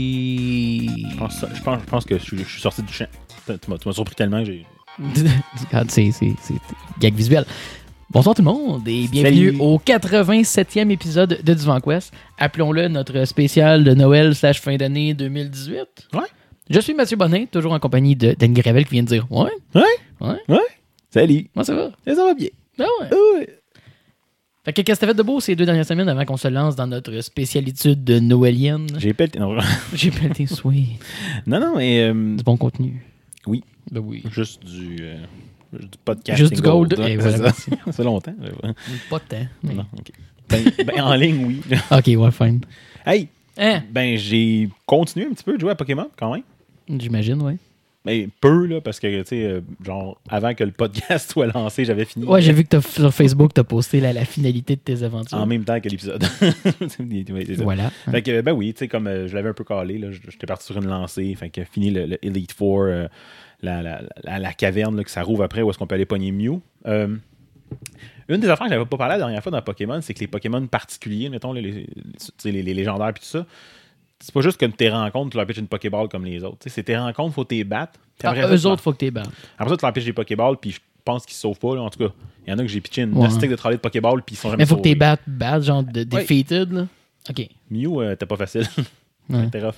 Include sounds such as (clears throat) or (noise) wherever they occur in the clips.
Hey! Je pense, je pense, je pense que je, suis- je suis sorti du champ. Tu m'as tu m'as surpris tellement que j'ai. (laughs) Regarde, c'est c'est- c'est gag visuel. Bonsoir tout le monde et bienvenue Salut. au 87e épisode de Divan Quest. Appelons-le notre spécial de Noël slash fin d'année 2018. Ouais. Je suis Mathieu Bonin, toujours en compagnie de Dan Gravel qui vient de dire Ouais, Salut! moi ça va? Ça va bien. Ah ouais. Ouais. Fait que qu'est-ce que t'as fait de beau ces deux dernières semaines avant qu'on se lance dans notre spécialitude de noélienne J'ai pelleté. Non, (laughs) J'ai pelleté sweet. non, non, mais euh, Du bon contenu. Oui. Ben oui. juste du, euh, du podcast. Juste du gold. Et voilà, ça. merci. (laughs) ça fait longtemps. ouais. Pas de temps. mais- Non, ok. Ben, ben, en ligne, oui. (laughs) Ok, ouais, fine. Hey, Hein? ben j'ai continué un petit peu de jouer à Pokémon quand même. J'imagine, ouais. Mais peu, là, parce que, tu sais, euh, genre, avant que le podcast (laughs) soit lancé, j'avais fini. Ouais, j'ai vu que sur Facebook, t'as posté la, la finalité de tes aventures. En même temps que l'épisode. (laughs) Voilà. Fait que, ben oui, tu sais, comme euh, je l'avais un peu calé, là, j'étais parti sur une lancée. Fait que fini le, le Elite Four, euh, la, la, la, caverne là, que ça rouvre après, où est-ce qu'on peut aller pogner Mew. Euh, une des affaires que j'avais pas parlé la dernière fois dans Pokémon, c'est que les Pokémon particuliers, mettons, les, les, les- les légendaires puis tout ça, c'est pas juste que tes rencontres, tu leur pitches une Pokéball comme les autres. Tu sais, c'est tes rencontres, faut t'es battre. Ah, ça, eux autres, faut que t'es battu. Après ça, tu leur pitches des Pokéballs, puis je pense qu'ils se sauvent pas. là. En tout cas, il y en a que j'ai pitché une Ouais. stick de trolley de Pokéball, puis ils sont jamais Mais faut que t'es sauvés. battu, battu, genre de Ouais. defeated, là. Ok. Mew, euh, t'es pas facile. (laughs) Ouais. Tu sais,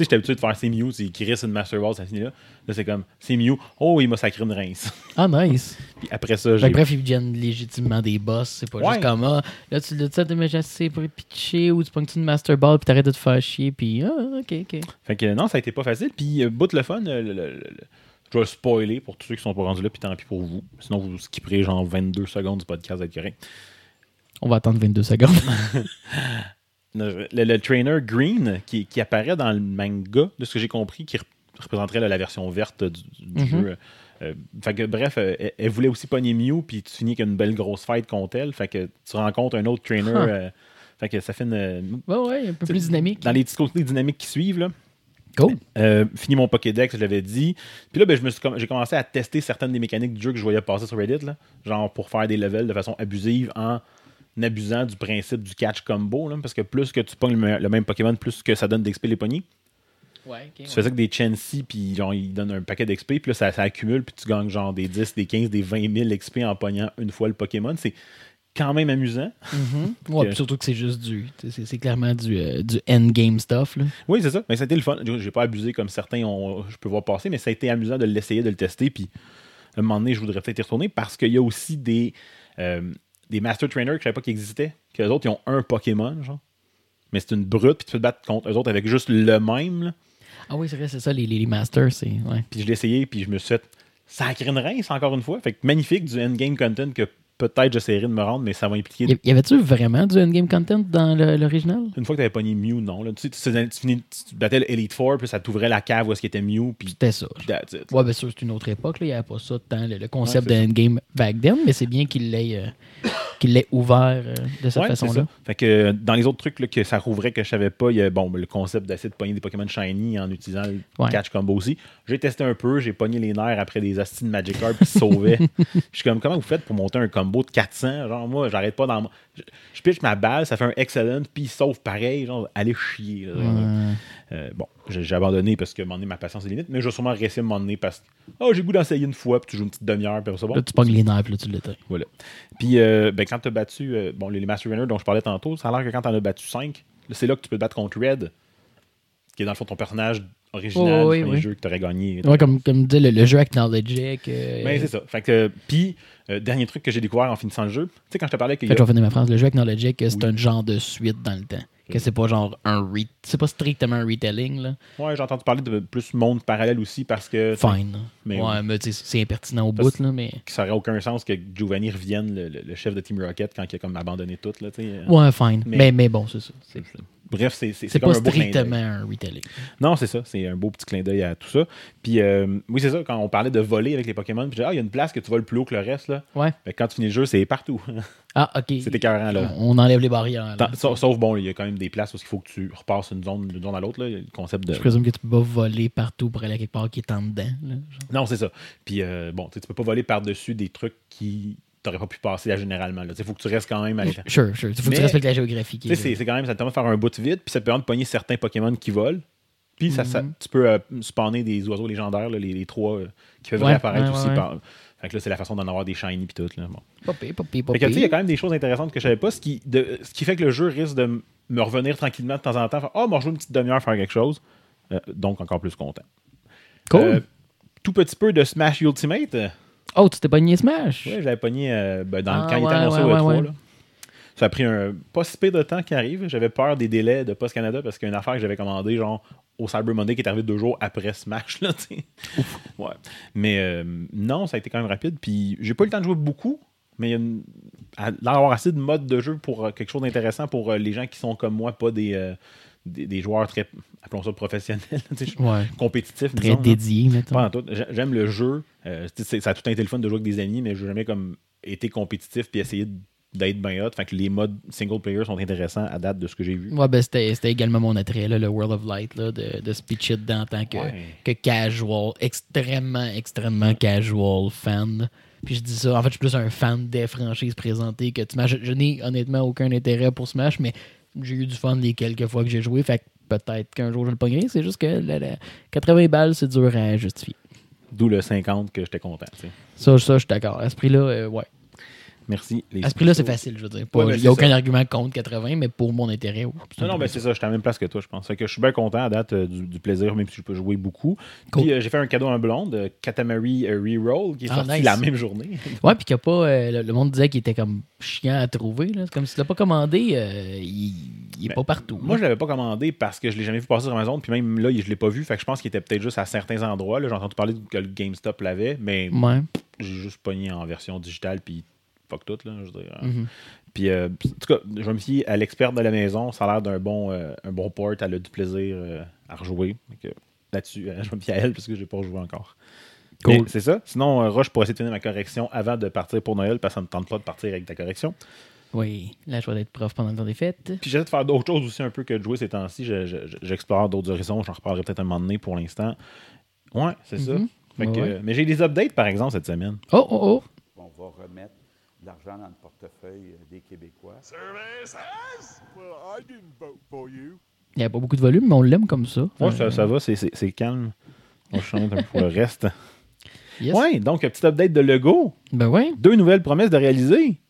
j'étais habitué de faire c'est Mew, c'est qui reste une Master Ball, ça finit là. Là, c'est comme, c'est Mew, oh, il m'a sacré une rince. Ah, nice. (laughs) Puis après ça, j'ai. bref, ils deviennent légitimement des boss. C'est pas Ouais. juste comme, ah, là, tu l'as de assez pour pitcher ou tu pognes une Master Ball puis t'arrêtes de te faire chier. Puis, ah, ok, ok. Fait que non, ça a été pas facile. Puis, euh, bout le fun, euh, le- le- le- le- je vais le spoiler pour tous ceux qui sont pas rendus là, puis tant pis pour vous. Sinon, vous skipperez genre 22 secondes du podcast, ça va être correct. On va attendre 22 secondes. (laughs) Le, trainer Green qui, qui apparaît dans le manga, de ce que j'ai compris, qui rep- représenterait là, la version verte du, du Mhm. jeu. Euh, fait que bref, euh, elle, elle voulait aussi pogner Mew, puis tu finis avec une belle grosse fight contre elle. Fait que tu rencontres un autre trainer. Huh. euh, fait que ça fait une. ouais, ouais, un peu plus dynamique. Dans les petits côtés dynamiques qui suivent, là. Cool. Euh, fini mon Pokédex, je l'avais dit. Puis là, ben, je me suis comm- j'ai commencé à tester certaines des mécaniques du jeu que je voyais passer sur Reddit, là, genre pour faire des levels de façon abusive en abusant du principe du catch combo. là, parce que plus que tu pognes le, me- le même Pokémon, plus que ça donne d'XP les poignées. Ouais. Tu fais ça avec des Chansey, puis genre, ils donnent un paquet d'XP, puis là, ça, ça accumule, puis tu gagnes genre des 10, des 15, des 20 000 XP en pognant une fois le Pokémon. C'est quand même amusant. Mhm. (laughs) Ouais, Que- puis surtout que c'est juste du. C'est clairement du, euh, du endgame stuff, là. Oui, c'est ça. Mais ça a été le fun. J'ai j'ai pas abusé comme certains ont, je peux voir passer, mais ça a été amusant de l'essayer, de le tester. Puis, à un moment donné, je voudrais peut-être y retourner parce qu'il y a aussi des, euh, des Master Trainers que je savais pas qu'ils existaient. Que les autres, ils ont un Pokémon, genre. Mais c'est une brute, puis tu peux te battre contre eux autres avec juste le même. là. Ah oui, c'est vrai, c'est ça, les, les, les masters, c'est. Ouais. Puis je l'ai essayé, puis je me suis fait sacré une rince encore une fois. Fait que magnifique du endgame content que peut-être j'essaierai de me rendre, mais ça va impliquer. Y avait-tu vraiment du endgame content dans l'original? Une fois que t'avais pogné Mew, non. Là. Tu, sais, tu, tu finis- tu battais Elite Four, puis ça t'ouvrait la cave où est-ce qu'il était Mew, puis C'était ça. that's it. Ouais, bien sûr, c'est une autre époque. Il n'y avait pas ça tant le, le concept Ouais, c'est de endgame back then, mais c'est bien qu'il l'ait euh, qu'il l'ait ouvert euh, de cette Ouais, façon-là. Fait que euh, dans les autres trucs là, que ça rouvrait que je savais pas, il y a bon, le concept d'essayer de pogner des Pokémon shiny en utilisant le Ouais. catch combo aussi. J'ai testé un peu, j'ai pogné les nerfs après des astis de Magikarp qui se sauvaient. (laughs) je suis comme comment vous faites pour monter un combo de 400 Genre moi, j'arrête pas dans je, je pitch ma balle, ça fait un excellent puis il sauve pareil, genre allez chier. là. Ouais. Euh, bon, j'ai abandonné parce que à un moment donné, ma patience est limite, mais je vais sûrement réussir à un moment donné parce que oh, j'ai le goût d'essayer une fois, puis tu joues une petite demi-heure, puis ça, bon. Là, tu pognes les nerfs, puis là, tu l'éteins. Voilà. Puis, euh, ben, quand tu as battu euh, bon, les Master Runners dont je parlais tantôt, ça a l'air que quand tu en as battu 5, c'est là que tu peux te battre contre Red, qui est dans le fond ton personnage original Oh, du oui, oui. jeu que tu aurais gagné. Ouais, comme, comme dit, le, le jeu acknowledgeait que. Ben, c'est ça. Fait que, puis, euh, dernier truc que j'ai découvert en finissant le jeu, tu sais, quand je te parlais y Fait a- que je vais finir ma phrase. Le jeu acknowledgeait que c'est Oui. un genre de suite dans le temps. Que c'est pas genre un re... C'est pas strictement un retelling, là. Ouais, j'ai entendu parler de plus monde parallèle aussi parce que Fine. Mais ouais, mais c'est impertinent au bout, là, mais. ça aurait aucun sens que Giovanni revienne, le, le- le chef de Team Rocket, quand il a comme abandonné tout. Là, tu sais. Ouais, fine. Mais- Mais, mais, bon, c'est ça. C'est- bref, c'est c'est- pas un beau strictement un retailing. Non, c'est ça. C'est un beau petit clin d'œil à tout ça. Puis, euh, oui, c'est ça. Quand on parlait de voler avec les Pokémon, puis ah, il y a une place que tu voles plus haut que le reste. Là. Ouais. Que quand tu finis le jeu, c'est partout. (laughs) Ah, ok. c'est écœurant, là. On enlève les barrières. là. Sauf, sauf, bon, il y a quand même des places où il faut que tu repasses une zone d'une zone à l'autre. Le concept de. Je présume que tu peux pas voler partout pour aller à quelque part qui est en dedans. là. Non, c'est ça. Puis, euh, bon, tu peux pas voler par-dessus des trucs qui t'aurais pas pu passer là, généralement. Il faut que tu restes quand même à l'échelle. Sure, sure. Il faut que tu respectes la géographie. c'est c'est quand même, ça te permet de faire un bout de vide, puis ça te permet de pogner certains Pokémon qui volent. Puis ça, ça- Mhm. tu peux euh, spawner des oiseaux légendaires, là, les, les trois euh, qui peuvent Ouais, réapparaître ouais, aussi. ouais. Par... Fait que là, c'est la façon d'en avoir des shiny puis tout. Là. Bon. Fait que, il y a quand même des choses intéressantes que je savais pas, ce qui, de- ce qui fait que le jeu risque de me revenir tranquillement de temps en temps. Faire, oh, moi, je joue une petite demi-heure faire quelque chose. Euh, donc, encore plus content. Cool. Tout petit peu de Smash Ultimate. Oh, tu t'es pogné Smash? Ouais, j'avais pogné euh, ben, dans, Ah, quand il était annoncé ouais, au ouais, E3. ouais. là. Ça a pris un pas si peu de temps qui arrive. J'avais peur des délais de Post Canada parce qu'il y a une affaire que j'avais commandée genre au Cyber Monday qui est arrivé deux jours après Smash. Là, ouais. Mais euh, non, ça a été quand même rapide. Puis j'ai pas eu le temps de jouer beaucoup, mais il y a une- à- d'avoir assez de modes de jeu pour euh, quelque chose d'intéressant pour euh, les gens qui sont comme moi, pas des, des, des joueurs très, appelons ça professionnels, (laughs) tu Ouais. compétitifs. Très disons, là. dédié, mettons. Pas en tout. J'ai- J'aime le jeu. Euh, tu ça a tout le fun de jouer avec des amis, mais je n'ai jamais comme été compétitif puis essayer d'être bien hot. Fait que les modes single player sont intéressants à date de ce que j'ai vu. Ouais, ben c'était c'était également mon attrait, là, le World of Light, là, de, de pitcher dedans en tant que, Ouais. que casual, extrêmement, extrêmement casual fan. Puis je dis ça, en fait, je suis plus un fan des franchises présentées que Smash. Je, je n'ai honnêtement aucun intérêt pour Smash, mais j'ai eu du fun les quelques fois que j'ai joué, fait que peut-être qu'un jour je le pognerai. C'est juste que la- la 80 balles, c'est dur à justifier. D'où le 50 que j'étais content. tu sais. Ça, ça je suis d'accord. À ce prix-là, euh, ouais. Merci. Les À ce prix-là, c'est facile, je veux dire. Ouais, Il n'y a aucun ça. argument contre 80, mais pour mon intérêt. Non, non, ben c'est ça. J'étais à la même place que toi, je pense. Fait que je suis bien content à date euh, du, du plaisir, même si je peux jouer beaucoup. Cool. Puis euh, j'ai fait un cadeau à un blonde, euh, Katamari euh, Reroll, qui est Ah, sorti nice. la même journée. (laughs) Ouais, puis qu'il a pas. le, le monde disait qu'il était comme chiant à trouver. là. C'est comme si tu l'as pas commandé, il, il est Ben, pas partout. Moi, je l'avais pas commandé parce que je l'ai jamais vu passer sur Amazon, puis même là, je l'ai pas vu. Fait que je pense qu'il était peut-être juste à certains endroits. J'ai entendu parler que le GameStop l'avait, mais Ouais. j'ai juste pogné en version digitale, puis fuck tout, là, je veux dire. Mhm. Puis, euh, en tout cas, je me fie à l'experte de la maison. Ça a l'air d'un bon, euh, un bon port. Elle a du plaisir euh, à rejouer. Là-dessus, euh, (laughs) je me fie à elle parce que j'ai pas rejoué encore. Cool. C'est ça. Sinon, euh, Roche, pour essayer de finir ma correction avant de partir pour Noël, parce que ça ne me tente pas de partir avec ta correction. Oui, là, je vais être prof pendant le temps des fêtes. Puis j'essaie de faire d'autres choses aussi un peu que de jouer ces temps-ci. Je- je- je- J'explore d'autres horizons. J'en reparlerai peut-être un moment donné pour l'instant. Ouais, c'est ça. Mhm. Fait que, Ouais, ouais. euh, mais j'ai des updates, par exemple, cette semaine. Oh, oh, oh. On va remettre l'argent dans le portefeuille euh, des Québécois. Services? Well, I didn't vote for you. Il n'y a pas beaucoup de volume, mais on l'aime comme ça. Ouais, Euh, ça, ça va, c'est- calme. On chante un peu pour le reste. yes. Ouais, donc, un petit update de Lego. Ben ouais, Deux nouvelles promesses de réaliser.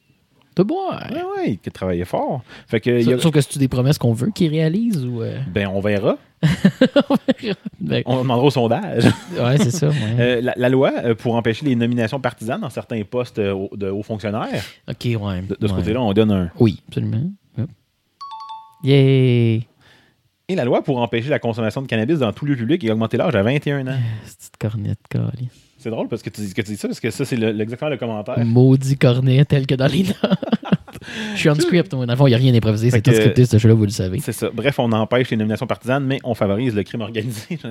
Boire. Ouais, qui travaillait fort. Fait que, il y a- Sauf que c'est-tu des promesses qu'on veut qu'ils réalisent ou. euh, ben, on verra. (laughs) ben, On demandera au sondage. ouais, c'est ça. ouais. Euh, la, la loi euh, pour empêcher les nominations partisanes dans certains postes de hauts fonctionnaires. ok, ouais. De, de ce ouais. côté-là, on donne un. Oui, absolument. Et la loi pour empêcher la consommation de cannabis dans tout lieu public et augmenter l'âge à 21 ans. Petite cornette, calice. C'est drôle parce que tu dis, que tu dis ça, parce que ça, c'est exactement le commentaire. Maudit cornet tel que dans les notes. (laughs) Je suis on script, moi. Dans le fond, il n'y a rien d'improvisé. C'est tout scripté, ce jeu-là, vous le savez. C'est ça. Bref, on empêche les nominations partisanes, mais on favorise le crime organisé. (laughs)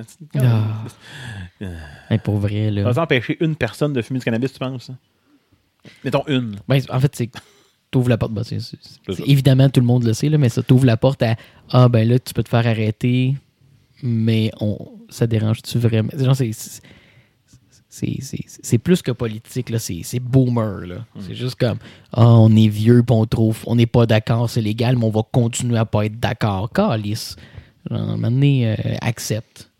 Ah. Hey, pour vrai, là. On va empêcher une personne de fumer du cannabis, tu penses? Mettons une. Ben, en fait, c'est. T'ouvres la porte. ben, ça. évidemment, tout le monde le sait, là, mais ça t'ouvre la porte à Ah, ben là, tu peux te faire arrêter, mais on, ça dérange-tu vraiment? Genre, c'est. C'est- plus que politique, là. C'est boomer, là. Hmm. C'est juste comme Ah, on est vieux, puis on trouve, on n'est pas d'accord, c'est légal, mais on va continuer à pas être d'accord. Calice. À un moment donné, euh, accepte.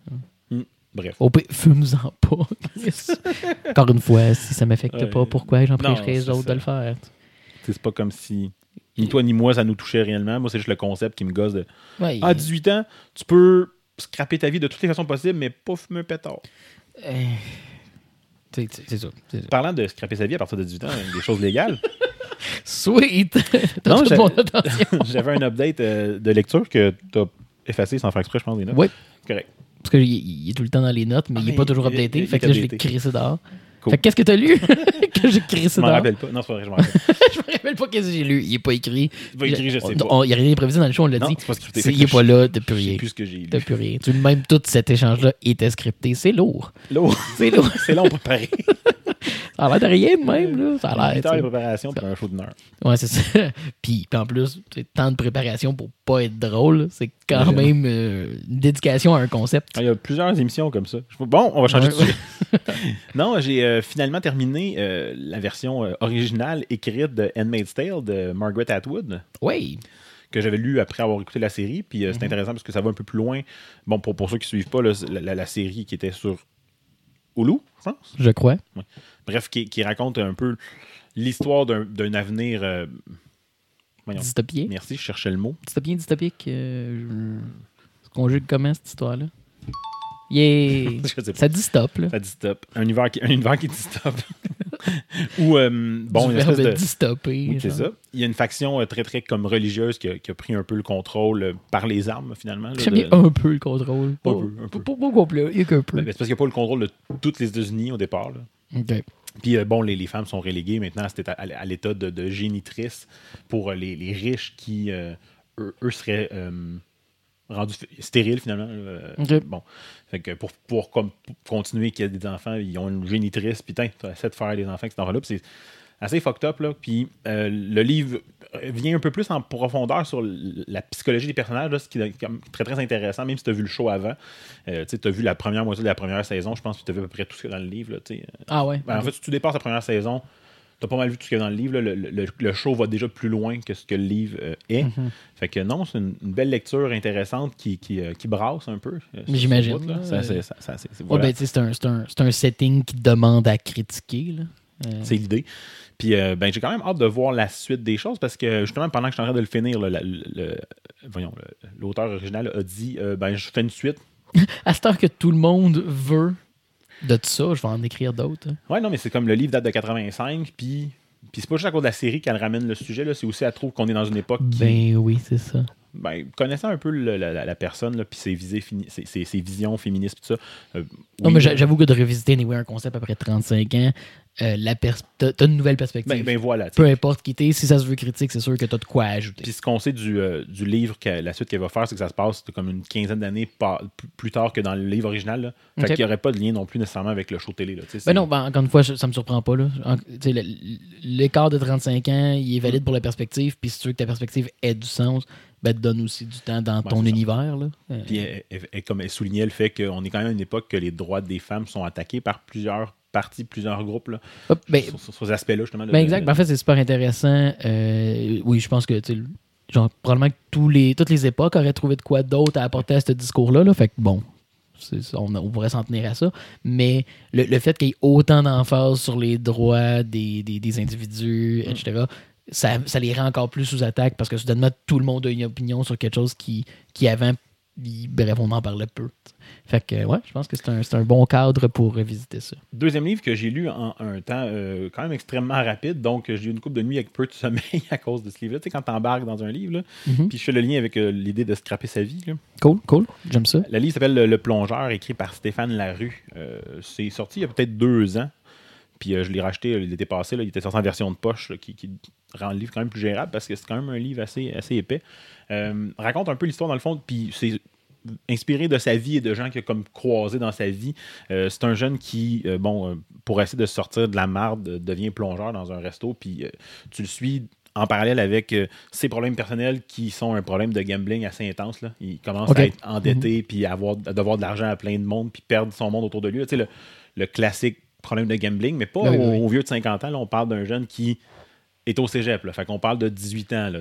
Bref. Au pire, fume-en pas. (laughs) Encore une fois, si ça m'affecte Ouais. pas, pourquoi prêcherais les autres ça. de le faire? C'est pas comme si ni toi ni moi ça nous touchait réellement. Moi, c'est juste le concept qui me gosse de Ouais, Ah, 18 ans, tu peux scraper ta vie de toutes les façons possibles, mais pas fumer un pétard. euh, c'est ça. Parlant de scraper sa vie à partir de 18 ans, des choses légales, (laughs) Sweet! (laughs) Non, (laughs) j'avais un update euh, de lecture que tu as effacé sans faire exprès, je pense, des notes. Oui, Correct. parce qu'il il est tout le temps dans les notes, mais Ah, il est mais pas toujours updaté. fait que là, je l'ai crissé dehors. Cool. Fait que qu'est-ce que t'as lu? (laughs) Que j'ai écrit Je m'en rappelle pas. Non, c'est pas vrai, je m'en rappelle. (laughs) Je me rappelle pas qu'est-ce que j'ai lu. Il est pas écrit. Il va écrire, je sais On- pas. Il y a rien improvisé dans le show, on l'a dit. c'est pas scripté. Il est que pas je- là, sais rien. plus ce que j'ai lu. plus rien. Tu- Même tout cet échange-là était scripté. C'est lourd. Lourd. C'est lourd. (laughs) C'est long préparé. Ça a l'air de rien de même, là. Ça a 8 l'air. de préparation pour un show d'une heure. Ouais, c'est ça. puis, en plus, c'est tant de préparation pour pas être drôle. C'est quand même euh, une dédication à un concept. Ah, Il y a plusieurs émissions comme ça. Bon, on va changer de sujet. non, j'ai euh, finalement terminé euh, la version euh, originale écrite de Handmaid's Tale de Margaret Atwood, Oui. que j'avais lu après avoir écouté la série. Puis euh, c'est intéressant parce que ça va un peu plus loin. Bon, pour, pour ceux qui ne suivent pas, là, la, la- la série qui était sur Hulu, je pense. Je crois. Bref, qui, qui raconte un peu l'histoire d'un avenir. euh. Merci, je cherchais le mot. Dystopien, dystopique. Euh, je- conjugue comment cette histoire-là? Yeah! (laughs) Pas. Ça dit stop, là. Ça dit stop. Un univers qui, un univers qui dit stop. (laughs) Ou, euh, bon, du une espèce de. Oui, c'est ça. Il y a une faction euh, très, très comme religieuse qui a, qui a pris un peu le contrôle euh, par les armes, finalement. J'aime de- un peu le contrôle. Pas, peu, un peu. pas- pas complet, il y a qu'un peu. Ben, c'est parce qu'il n'y a pas le contrôle de toutes les États-Unis au départ. là. Ok. Puis, euh, bon, les, les femmes sont reléguées maintenant à, à, à l'état de, de génitrice pour euh, les, les riches qui, euh, eux, eux seraient rendus f- stériles, finalement. euh. Bon. Fait que pour, pour, comme, pour continuer qu'il y ait des enfants, ils ont une génitrice, puis tu essaies de faire des enfants, etc. Là, puis c'est assez fucked up. Là. Puis euh, le livre vient un peu plus en profondeur sur la psychologie des personnages, là, ce qui est très très intéressant, même si tu as vu le show avant. Euh, tu as vu la première moitié de la première saison, je pense, puis tu as vu à peu près tout ce qu'il y a dans le livre. Là. Ah ouais. Ben, En fait, si tu dépasses la première saison, tu as pas mal vu tout ce qu'il y a dans le livre. là. Le, le- le show va déjà plus loin que ce que le livre euh, est. Mhm. Fait que non, c'est une, une belle lecture intéressante qui, qui, euh, qui brasse un peu. euh, J'imagine, c'est- un, setting qui demande à critiquer. Là. Euh, C'est l'idée. Puis euh, ben, j'ai quand même hâte de voir la suite des choses parce que justement, pendant que je suis en train de le finir, le, le- voyons, l'auteur original a dit euh, ben, je fais une suite. (laughs) À cette heure que tout le monde veut de tout ça, je vais en écrire d'autres. hein. Ouais, non, mais c'est comme le livre date de 85, puis. Puis c'est pas juste à cause de la série qu'elle ramène le sujet, là, c'est aussi à trouve qu'on est dans une époque qui, Ben oui, c'est ça. ben, connaissant un peu le- la, la- la personne, puis ses, ses, ses- ses visions féministes, tout ça. euh, Non, mais j'a- j'avoue que de revisiter anyway, un concept après 35 ans, euh, la t'as une nouvelle perspective. ben, ben voilà. Peu importe qui t'es, si ça se veut critique, c'est sûr que t'as de quoi ajouter. Puis ce qu'on sait du, euh, du livre, que, la suite qu'elle va faire, c'est que ça se passe comme une quinzaine d'années plus- tard que dans le livre original. Là. Fait qu'il n'y aurait pas de lien non plus nécessairement avec le show télé. Là, Ben non, ben, encore une fois, ça me surprend pas. L'écart de 35 ans, il est valide pour la perspective, puis si tu veux que ta perspective ait du sens, ben, te donne aussi du temps dans ton univers. Là. Euh, Puis elle- elle- elle- comme elle soulignait le fait qu'on est quand même à une époque que les droits des femmes sont attaqués par plusieurs partis, plusieurs groupes. Là, hop, ben, sur, sur- sur ces aspects-là, justement. Ben exact. Ben, en fait, c'est super intéressant. Euh, oui, je pense que genre, probablement que tous les, toutes les époques auraient trouvé de quoi d'autre à apporter à ce discours-là. Là. Fait que bon, on, on pourrait s'en tenir à ça. Mais le, le fait qu'il y ait autant d'emphase sur les droits des, des, des individus, etc., ça, ça les rend encore plus sous attaque parce que soudainement, tout le monde a une opinion sur quelque chose qui, qui avant, il- bref, on en parlait peu. Fait que, ouais, je pense que c'est un, un bon cadre pour revisiter ça. Deuxième livre que j'ai lu en un temps euh, quand même extrêmement rapide, donc j'ai eu une couple de nuits avec peu de sommeil (laughs) à cause de ce livre-là. Tu sais, quand t'embarques dans un livre, Mhm. puis je fais le lien avec euh, l'idée de scraper sa vie. là. Cool, cool. J'aime ça. Le livre s'appelle Le, Le Plongeur, écrit par Stéphane Larue. Euh, c'est sorti il y a peut-être deux ans. Puis euh, je l'ai racheté euh, l'été passé. là. il était sorti en version de poche, là, qui, qui rend le livre quand même plus gérable parce que c'est quand même un livre assez, assez épais. Euh, raconte un peu l'histoire dans le fond, puis c'est inspiré de sa vie et de gens qu'il a comme croisés dans sa vie. Euh, c'est un jeune qui, euh, bon, pour essayer de sortir de la marde, devient plongeur dans un resto, puis euh, tu le suis en parallèle avec ses problèmes personnels qui sont un problème de gambling assez intense. Là. Il commence à être endetté, puis à, avoir, à devoir de l'argent à plein de monde, puis perdre son monde autour de lui. Tu sais, le, le classique problème de gambling, mais pas oui, au, oui. au vieux de 50 ans. Là, on parle d'un jeune qui est au cégep. Là. Fait qu'on parle de 18 ans. Là.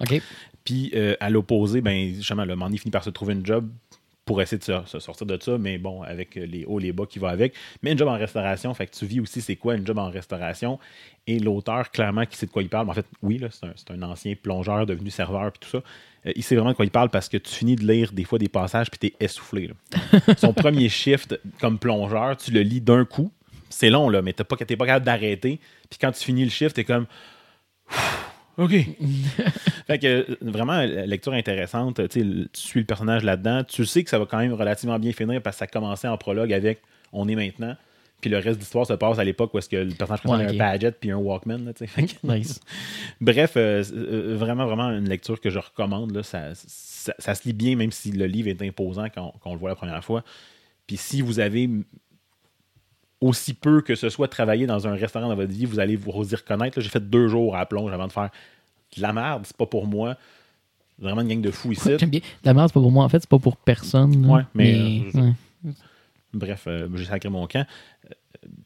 OK. Puis euh, à l'opposé, ben, justement, le Mandy finit par se trouver une job pour essayer de se, se sortir de ça, mais bon, avec les hauts, les bas qui va avec. Mais une job en restauration, fait que tu vis aussi c'est quoi une job en restauration. Et l'auteur, clairement, qui sait de quoi il parle. En fait, oui, là, c'est un, c'est un ancien plongeur devenu serveur puis tout ça. Euh, il sait vraiment de quoi il parle parce que tu finis de lire des fois des passages puis t'es essoufflé. là. (laughs) Son premier shift comme plongeur, tu le lis d'un coup. C'est long, là, mais t'es pas, pas capable d'arrêter. Puis quand tu finis le shift, t'es comme. OK. (laughs) fait que vraiment, la lecture intéressante. Tu suis le personnage là-dedans. Tu sais que ça va quand même relativement bien finir parce que ça commençait en prologue avec On est maintenant. Puis le reste de l'histoire se passe à l'époque où est-ce que le personnage Ouais, a un Padgett puis un Walkman. Là, tu sais. Fait que- (laughs) Nice. (laughs) Bref, euh, vraiment, vraiment une lecture que je recommande. Là. Ça, ça, ça se lit bien, même si le livre est imposant quand, quand on le voit la première fois. Puis si vous avez aussi peu que ce soit travaillé dans un restaurant dans votre vie, vous allez vous y reconnaître. J'ai fait deux jours à la plonge avant de faire de la merde, c'est pas pour moi. Vraiment une gang de fous ici. (laughs) J'aime bien. La merde, c'est pas pour moi. En fait, c'est pas pour personne. là. Ouais, mais, euh, ouais. Bref, euh, j'ai sacré mon camp. Euh,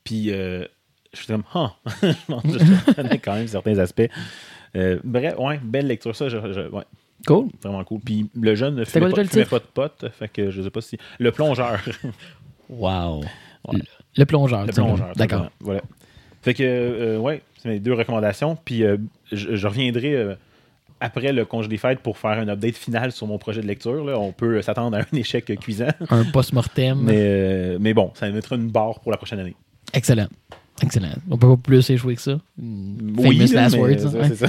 Puis, euh, je suis comme, ah, (laughs) je pense que je connais quand même certains aspects. Euh, bref, ouais, belle lecture, ça, je- je- ouais, Cool. vraiment cool. Puis, le jeune ne fumait, quoi pas, le fumait pas de potes, fait que je sais pas si. Le plongeur. (laughs) Wow. Ouais. Le, le plongeur. le plongeur. D'accord. Voilà. Fait que, euh, ouais, c'est mes deux recommandations. Puis, euh, je, je reviendrai. euh, après le congé des fêtes pour faire un update final sur mon projet de lecture. là. On peut s'attendre à un (laughs) échec cuisant. Un post-mortem. Mais, mais bon, ça mettra une barre pour la prochaine année. Excellent. Excellent. On peut pas plus échouer que ça. Mm, Famous Oui, last words. ça, hein. c'est ça.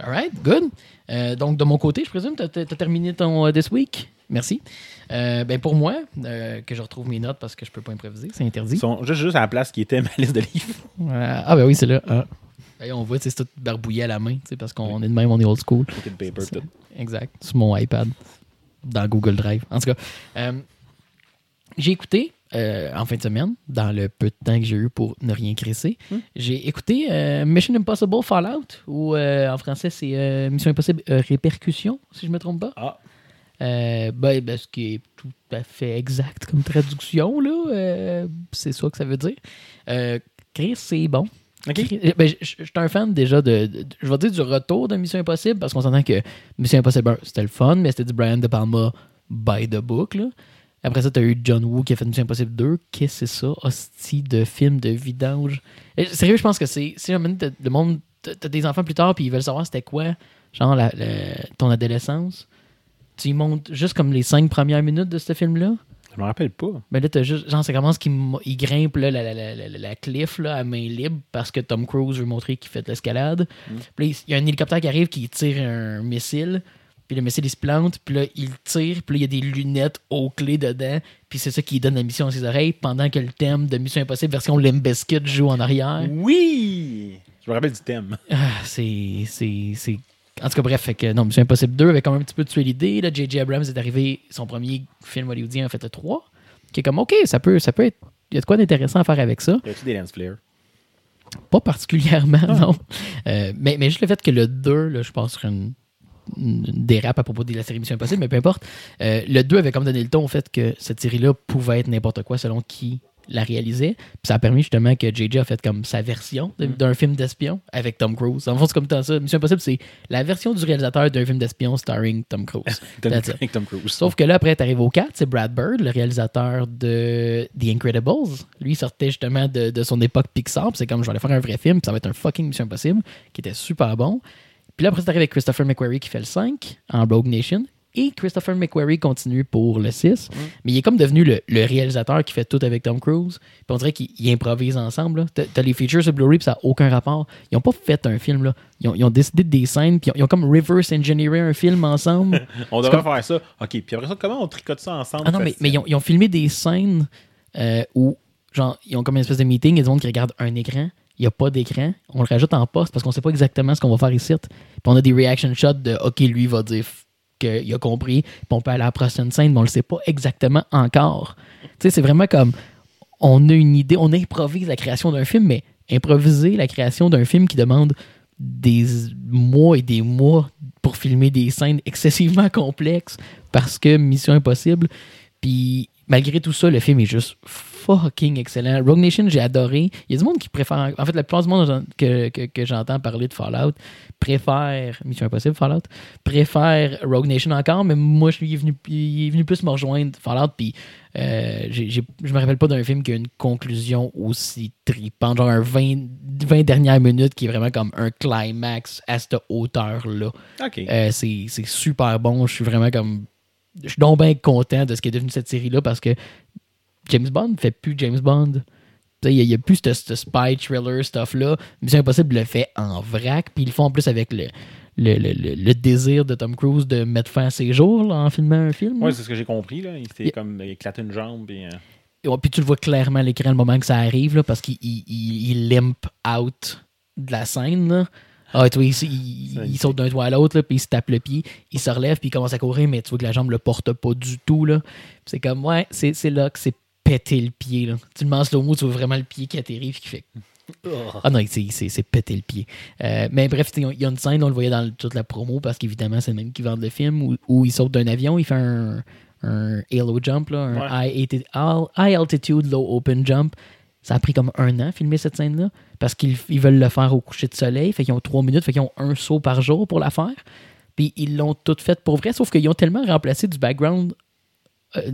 All right, good. Euh, donc, de mon côté, je présume, tu as, terminé ton euh, This Week? Merci. Euh, ben pour moi, euh, que je retrouve mes notes parce que je peux pas improviser, c'est interdit. Ils sont juste, juste à la place qui était ma liste de livres. Ah, ben oui, c'est là. Ah. Hey, on voit, c'est tout barbouillé à la main, parce qu'on est de même, on est old school. Paper, tout. Exact. Sur mon iPad. Dans Google Drive. En tout cas, j'ai écouté euh, en fin de semaine, dans le peu de temps que j'ai eu pour ne rien crisser, Hmm. j'ai écouté euh, Mission Impossible Fallout, ou euh, en français c'est Mission Impossible Répercussion, si je me trompe pas. Ah, ben, ben, ce qui est tout à fait exact comme traduction, là. c'est ça que ça veut dire. Chris, c'est bon. ok. Chris- ben, je suis un fan déjà de, de- Je vais dire du retour de Mission Impossible parce qu'on s'entend que Mission Impossible 1, c'était le fun, mais c'était du Brian De Palma by the book. Là. Après ça, tu as eu John Woo qui a fait Mission Impossible 2. Qu'est-ce que c'est ça? Hostie de film de vidange? Et, sérieux, je pense que c'est. Si le monde. T'as des enfants plus tard puis ils veulent savoir c'était quoi, genre la- la- ton adolescence. Tu y montes juste comme les cinq premières minutes de ce film-là? Je me rappelle pas. Mais là, t'as juste. Genre, ça commence qu'il il grimpe là, la, la, la, la, la cliff là, à main libre parce que Tom Cruise veut montrer qu'il fait de l'escalade. Puis là, il y a un hélicoptère qui arrive qui tire un missile. Puis le missile, il se plante. Puis là, il tire. Puis là, il y a des lunettes aux clés dedans. Puis c'est ça qui donne la mission à ses oreilles pendant que le thème de Mission Impossible version Limp Bizkit joue en arrière. Oui! Je me rappelle du thème. Ah, c'est. c'est- c'est- En tout cas, bref, fait que non, Mission Impossible 2 avait quand même un petit peu tué l'idée. Là, J.J. Abrams est arrivé, son premier film hollywoodien a fait le 3, qui est comme, OK, ça peut, ça peut être. Il y a de quoi d'intéressant à faire avec ça. Y a-tu des lens flares? Pas particulièrement, non. Euh, mais, mais juste le fait que le 2, là, je pense sur une dérape à propos de la série Mission Impossible, mais peu importe. Euh, le 2 avait comme donné le ton au fait que cette série-là pouvait être n'importe quoi selon qui la réalisait. Puis ça a permis justement que JJ a fait comme sa version de- d'un film d'espion avec Tom Cruise. En fond, c'est comme tant ça. Mission Impossible, c'est la version du réalisateur d'un film d'espion starring Tom Cruise. (laughs) Tom, Cruise. Sauf que là, après, t'arrives au 4, c'est Brad Bird, le réalisateur de The Incredibles. Lui, il sortait justement de, de son époque Pixar. C'est comme, je vais aller faire un vrai film, puis ça va être un fucking Mission Impossible, qui était super bon. Puis là, après, t'arrives avec Christopher McQuarrie qui fait le 5 en Rogue Nation. Et Christopher McQuarrie continue pour le 6. Mais il est comme devenu le, le réalisateur qui fait tout avec Tom Cruise. Puis on dirait qu'ils ils improvisent ensemble. T'as les features sur Blu-ray, puis ça n'a aucun rapport. Ils n'ont pas fait un film. là. Ils, ont, ils ont décidé des scènes, puis ils ont, ils ont comme reverse engineeré un film ensemble. (laughs) On c'est devrait comme- faire ça. OK, puis après ça, comment on tricote ça ensemble? Ah non, mais, mais ils, ont, ils ont filmé des scènes euh, où, genre, ils ont comme une espèce de meeting, il y a monde qui regarde un écran, il n'y a pas d'écran, on le rajoute en poste parce qu'on sait pas exactement ce qu'on va faire ici. Puis on a des reaction shots de OK, lui va dire qu'il a compris, puis on peut aller à la prochaine scène, mais on le sait pas exactement encore. Tu sais, c'est vraiment comme on a une idée, on improvise la création d'un film, mais improviser la création d'un film qui demande des mois et des mois pour filmer des scènes excessivement complexes parce que Mission Impossible. Puis malgré tout ça, le film est juste fucking excellent. Rogue Nation, j'ai adoré. Il y a du monde qui préfère. En fait, la plupart du monde que, que, que j'entends parler de Fallout préfère Mission Impossible Fallout, préfère Rogue Nation encore, mais moi, je il est venu, il est venu plus me rejoindre Fallout. Puis euh, je me rappelle pas d'un film qui a une conclusion aussi tripante, genre un 20, 20 dernières minutes qui est vraiment comme un climax à cette hauteur-là. OK. Euh, c'est c'est super bon. Je suis vraiment comme. Je suis donc bien content de ce qui est devenu cette série-là parce que James Bond fait plus James Bond. Il n'y a, plus ce, ce spy thriller stuff-là. Mission Impossible le fait en vrac. Puis ils le font en plus avec le, le, le- le- désir de Tom Cruise de mettre fin à ses jours là, en filmant un film. Là. c'est ce que j'ai compris. Là. Il s'est comme éclaté une jambe. Et, euh, ouais, puis tu le vois clairement à l'écran le moment que ça arrive, là, parce qu'il il, il- il limp out de la scène. Là. Ah, tu vois, il, il- saute d'un toit à l'autre, puis il se tape le pied, il se relève, puis il commence à courir, mais tu vois que la jambe le porte pas du tout. Là. Puis c'est comme, ouais, c'est c'est là que c'est péter le pied. Là. Tu le mets en slow-mo, tu vois vraiment le pied qui atterrit, puis qui fait. Ah non, c'est- péter le pied. Euh, mais bref, il y a une scène, on le voyait dans toute la promo, parce qu'évidemment, c'est le même qui vend le film, où, où il saute d'un avion, il fait un, un halo jump, là, un high, altitude, low open jump. Ça a pris comme un an filmer cette scène-là, parce qu'ils ils veulent le faire au coucher de soleil, fait qu'ils ont trois minutes, fait qu'ils ont un saut par jour pour la faire. Puis ils l'ont tout fait pour vrai, sauf qu'ils ont tellement remplacé du background euh,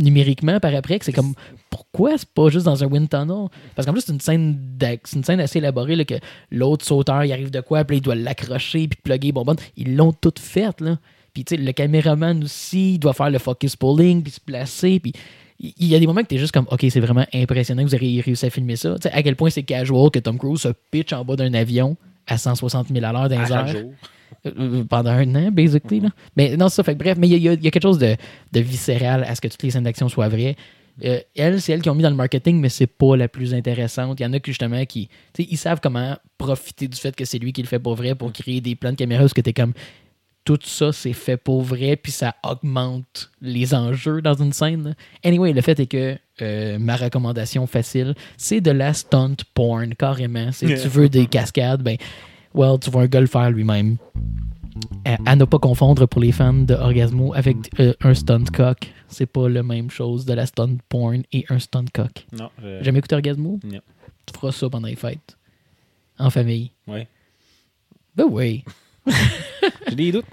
numériquement par après que c'est comme pourquoi c'est pas juste dans un wind tunnel? Parce qu'en plus c'est une scène c'est une scène assez élaborée là, que l'autre sauteur il arrive de quoi puis il doit l'accrocher puis plugger bonbonne ils l'ont tout fait là. Puis tu sais le caméraman aussi il doit faire le focus pulling puis se placer puis il y a des moments que t'es juste comme ok c'est vraiment impressionnant que vous avez réussi à filmer ça. Tu sais à quel point c'est casual que Tom Cruise se pitch en bas d'un avion à 160 000 à l'heure dans les airs. jour. Euh, pendant un an, basically. là. Mais non, ça. Fait bref, mais il y, a- y y quelque chose de, de viscéral à ce que toutes les scènes d'action soient vraies. Euh, elle, c'est elle qui ont mis dans le marketing, mais c'est pas la plus intéressante. Il y en a qui, justement, qui. Ils savent comment profiter du fait que c'est lui qui le fait pour vrai pour créer des plans de caméra parce que t'es comme. Tout ça, c'est fait pour vrai, puis ça augmente les enjeux dans une scène. là. Anyway, le fait est que euh, ma recommandation facile, c'est de la stunt porn, carrément. Si tu veux des cascades, ben, well, tu vois un gars le faire lui-même. À, à ne pas confondre pour les fans de Orgasmo avec euh, un stunt cock. C'est pas la même chose de la stunt porn et un stunt cock. Non. je- Jamais écouté Orgasmo? Non. Tu feras ça pendant les fêtes. En famille. Ouais. Ben oui. (laughs) J'ai des doutes.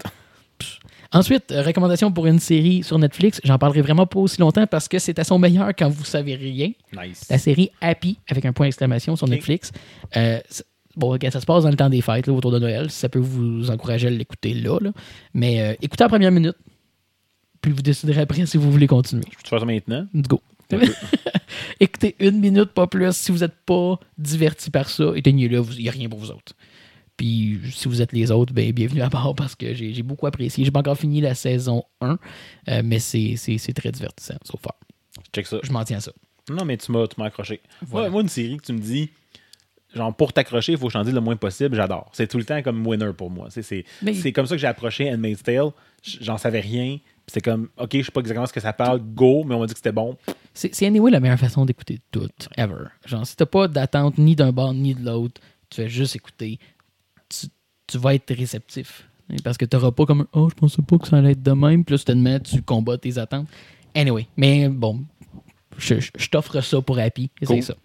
Ensuite, euh, recommandation pour une série sur Netflix. J'en parlerai vraiment pas aussi longtemps parce que c'est à son meilleur quand vous savez rien. Nice. La série Happy avec un point d'exclamation sur. Netflix. Bon, ok, ça se passe dans le temps des fêtes, là, autour de Noël. Ça peut vous encourager à l'écouter là, là. Mais euh, écoutez la première minute. Puis vous déciderez après si vous voulez continuer. Je peux faire ça maintenant? Let's go. (laughs) Écoutez une minute, pas plus. Si vous n'êtes pas diverti par ça, éteignez-le. Il n'y a rien pour vous autres. Puis si vous êtes les autres, ben, bienvenue à bord parce que j'ai beaucoup apprécié. J'ai pas encore fini la saison 1, euh, mais c'est très divertissant, so far. Check ça. Je m'en tiens à ça. Non, mais tu m'as accroché. Voilà. Moi, une série que tu me dis, genre, pour t'accrocher, il faut changer le moins possible, j'adore. C'est tout le temps comme winner pour moi. C'est- C'est Mais- c'est comme ça que j'ai approché Handmaid's Tale. J'en savais rien. C'est comme, OK, je sais pas exactement ce que ça parle, go, mais on m'a dit que c'était bon. C'est anyway la meilleure façon d'écouter tout, ever. Genre, si t'as pas d'attente ni d'un bord ni de l'autre, tu fais juste écouter, tu, tu vas être réceptif. Parce que t'auras pas comme Oh, je pensais pas que ça allait être de même. Puis là, soudainement, tu combats tes attentes. Anyway, mais bon, je, je- je t'offre ça pour Happy. C'est Cool. ça.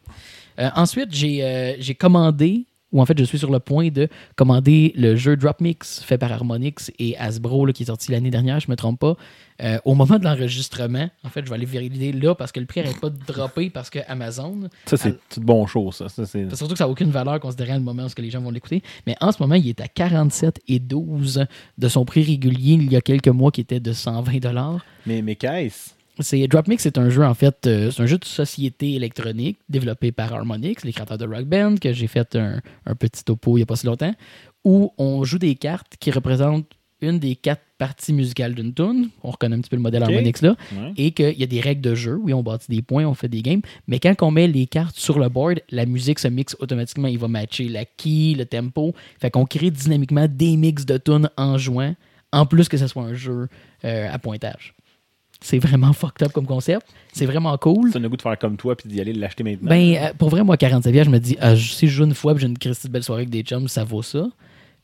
Euh, ensuite, j'ai euh, j'ai commandé, ou en fait, je suis sur le point de commander le jeu Drop Mix fait par Harmonix et Hasbro, là, qui est sorti l'année dernière, je me trompe pas. Euh, au moment de l'enregistrement, en fait, je vais aller vérifier là parce que le prix n'arrête pas de dropper parce que Amazon, Ça, c'est tout de bon show, ça. ça surtout que ça n'a aucune valeur considérant le moment où les gens vont l'écouter. Mais en ce moment, il est à 47 et 12 de son prix régulier il y a quelques mois qui était de 120 Mais, mais qu'est-ce? C'est Dropmix, c'est un jeu en fait, euh, c'est un jeu de société électronique développé par Harmonix, les créateurs de Rock Band, que j'ai fait un, un petit topo il n'y a pas si longtemps, où on joue des cartes qui représentent une des quatre parties musicales d'une tune. On reconnaît un petit peu le modèle. Harmonix là. Ouais. Et qu'il y a des règles de jeu. Oui, on bâtit des points, on fait des games. Mais quand on met les cartes sur le board, la musique se mixe automatiquement. Il va matcher la key, le tempo. Fait qu'on crée dynamiquement des mix de tunes en jouant, en plus que ce soit un jeu euh, à pointage. C'est vraiment (laughs) fucked up comme concept. C'est vraiment cool. Ça a le goût de faire comme toi puis d'y aller l'acheter maintenant. Ben, euh, pour vrai, moi, 47 pièces, je me dis, ah, si je joue une fois et j'ai une Christie de belle soirée avec des chums, ça vaut ça.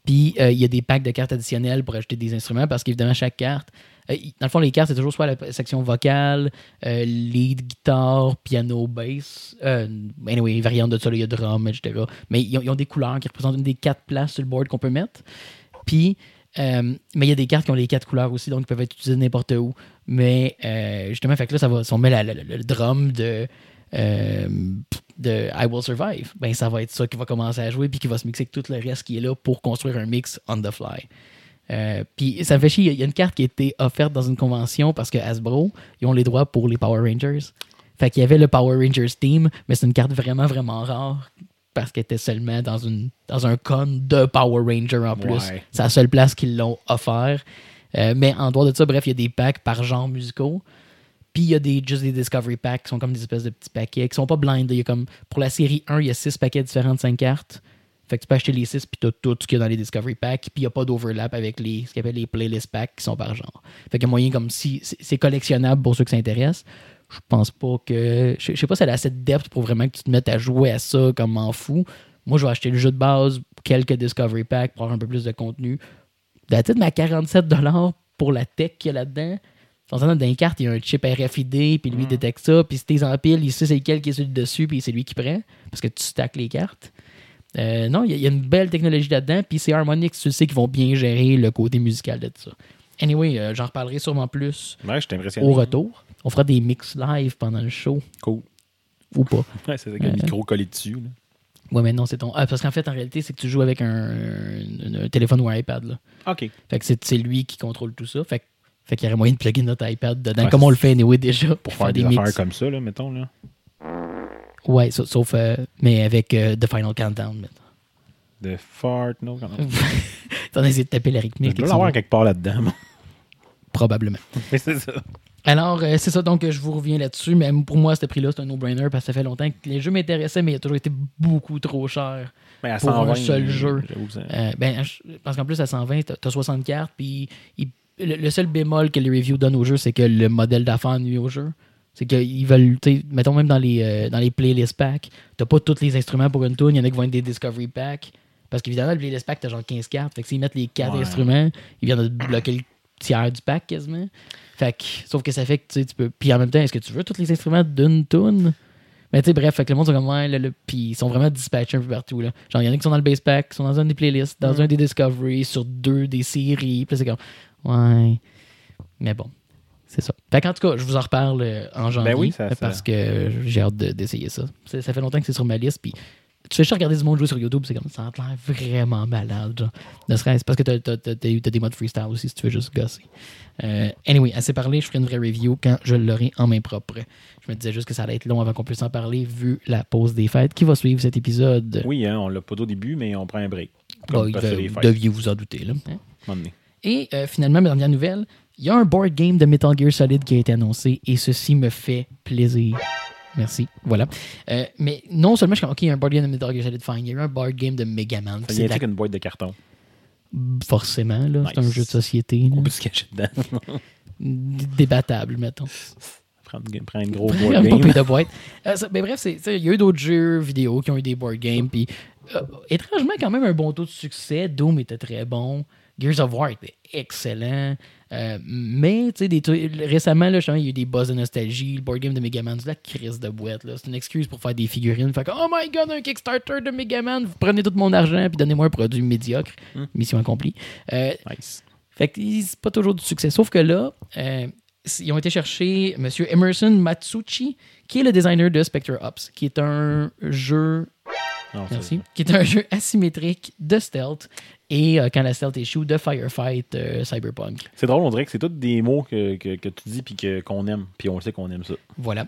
Puis, euh, il y a des packs de cartes additionnelles pour acheter des instruments parce qu'évidemment, chaque carte, euh, dans le fond, les cartes, c'est toujours soit la section vocale, lead, guitare, piano, bass. Anyway, variante de ça, il y a drum, etc. Mais ils ont, ils ont des couleurs qui représentent une des quatre places sur le board qu'on peut mettre. Puis, euh, mais il y a des cartes qui ont les quatre couleurs aussi, donc ils peuvent être utilisées n'importe où. Mais euh, justement, fait que là, ça va, si on met le drum de, euh, de I Will Survive, ben ça va être ça qui va commencer à jouer puis qui va se mixer avec tout le reste qui est là pour construire un mix on the fly. Puis ça me fait chier, il y a une carte qui a été offerte dans une convention parce que Hasbro, ils ont les droits pour les Power Rangers. Fait qu'il y avait le Power Rangers team, mais c'est une carte vraiment, vraiment rare parce qu'elle était seulement dans, une, dans un con de Power Ranger en plus. Ouais. C'est la seule place qu'ils l'ont offert. Euh, mais en dehors de ça, bref, il y a des packs par genre musicaux. Puis il y a des, juste des Discovery Packs qui sont comme des espèces de petits paquets qui sont pas blind. Il y a comme, pour la série 1, il y a 6 paquets différents de 5 cartes. Fait que tu peux acheter les 6 puis tu as tout ce qu'il y a dans les Discovery Packs. Puis il n'y a pas d'overlap avec les, ce qu'on appelle les Playlist Packs qui sont par genre. Fait qu'il y a moyen comme si c'est c'est collectionnable pour ceux qui s'intéressent. Je pense pas que. Je sais pas si elle a assez de depth pour vraiment que tu te mettes à jouer à ça comme en fou. Moi, je vais acheter le jeu de base, quelques Discovery Packs pour avoir un peu plus de contenu. D'habitude, mais à 47$ pour la tech qu'il y a là-dedans. Dans les cartes, il y a un chip RFID, puis lui, il détecte ça. Puis si t'es en pile, il sait c'est lequel qui est celui dessus, puis c'est lui qui prend, parce que tu stacks les cartes. Euh, non, il y, a- il y a une belle technologie là-dedans, puis c'est Harmonix, tu sais, qu'ils vont bien gérer le côté musical de tout ça. Anyway, euh, j'en reparlerai sûrement plus Ouais, au retour. On fera des mix live pendant le show, Cool. ou pas. Ouais, c'est avec le Ouais. micro collé dessus. là. Ouais, mais non, c'est ton. Ah, parce qu'en fait, en réalité, c'est que tu joues avec un, un- un téléphone ou un iPad. Là. OK. Fait que c'est lui qui contrôle tout ça. Fait, qu'il y aurait moyen de plugger notre iPad dedans, Ouais, comme on le fait anyway déjà, Pour faire des, affaires comme ça, là, mettons. Là. Ouais, sa- sauf. euh, mais avec euh, The Final Countdown. maintenant. De fart, non? Quand... (laughs) T'en as essayé de taper la rythmique. dois et l'avoir tu- quelque part là-dedans. Probablement. (laughs) Mais c'est ça. Alors, euh, c'est ça, donc je vous reviens là-dessus. Mais pour moi, ce prix-là, c'est un no-brainer parce que ça fait longtemps que les jeux m'intéressaient, mais il a toujours été beaucoup trop cher. À Pour un 120, seul jeu. Euh, ben, parce qu'en plus, à 120, t'as as 60 cartes, puis le, le seul bémol que les reviews donnent au jeu, c'est que le modèle d'affaires nuit au jeu. C'est qu'ils veulent, tu sais, mettons même dans les, euh, dans les playlist packs, t'as pas tous les instruments pour une tune, il y en a qui vont être des discovery packs. Parce qu'évidemment, le playlist pack, t'as genre 15 cartes. Fait que s'ils mettent les 4 Ouais. instruments, ils viennent de bloquer le tiers du pack quasiment. Fait que, sauf que ça fait que tu sais, tu peux. Puis en même temps, est-ce que tu veux tous les instruments d'une tune? Mais tu sais, bref, fait que le monde sont comme, ouais, là, là, puis ils sont vraiment dispatchés un peu partout, là. Genre, il y en a qui sont dans le base pack, qui sont dans un des playlists, dans Mm. un des discoveries, sur deux des séries, puis c'est comme, ouais. Mais bon, c'est ça. Fait qu'en tout cas, je vous en reparle euh, en janvier, Ben oui, ça- ça- parce que j'ai hâte de- d'essayer ça. Ça fait longtemps que c'est sur ma liste, puis tu fais juste regarder du monde jouer sur YouTube, c'est comme, ça a l'air vraiment malade, genre. Ne serait-ce parce que t'as t'as- t'as des modes freestyle aussi, si tu veux juste gosser. Euh, anyway, assez parlé, je ferai une vraie review quand je l'aurai en main propre. Je me disais juste que ça allait être long avant qu'on puisse en parler, vu la pause des fêtes qui va suivre cet épisode. Oui, hein, on l'a pas au début, mais on prend un break. Bah, vous deviez vous en douter. Là. hein? Et euh, finalement, ma dernière nouvelle, il y a un board game de Metal Gear Solid qui a été annoncé et ceci me fait plaisir. Merci. Voilà. Euh, mais non seulement je suis OK, il y a un board game de Metal Gear Solid, fine. Il y a eu un board game de Megaman. De la- avec une boîte de carton. Forcément, là. C'est un jeu de société. On peut se cacher dedans. (laughs) Débattable, mettons. prendre, prendre une grosse board game. de boîte. Euh, ça- mais bref, il y a eu d'autres jeux vidéo qui ont eu des board games. Puis, euh, étrangement, quand même, un bon taux de succès. Doom était très bon. Gears of War était excellent. Euh, mais, tu sais, des trucs- récemment, là, il y a eu des buzz de nostalgie. Le board game de Megaman, c'est la crise de boîte. C'est une excuse pour faire des figurines. Fait que, oh my god, un Kickstarter de Megaman. Vous prenez tout mon argent puis donnez-moi un produit médiocre. Hmm. Mission accomplie. Euh, Nice. fait que c'est pas toujours du succès. Sauf que là, euh, ils ont été chercher M. Emerson Matsuchi, qui est le designer de Spectre Ops, qui est un jeu, Non, qui est un jeu asymétrique de stealth et euh, quand la stealth échoue de firefight euh, cyberpunk. C'est drôle, on dirait que c'est tous des mots que, que, que tu dis puis qu'on aime. Puis on sait qu'on aime ça. Voilà.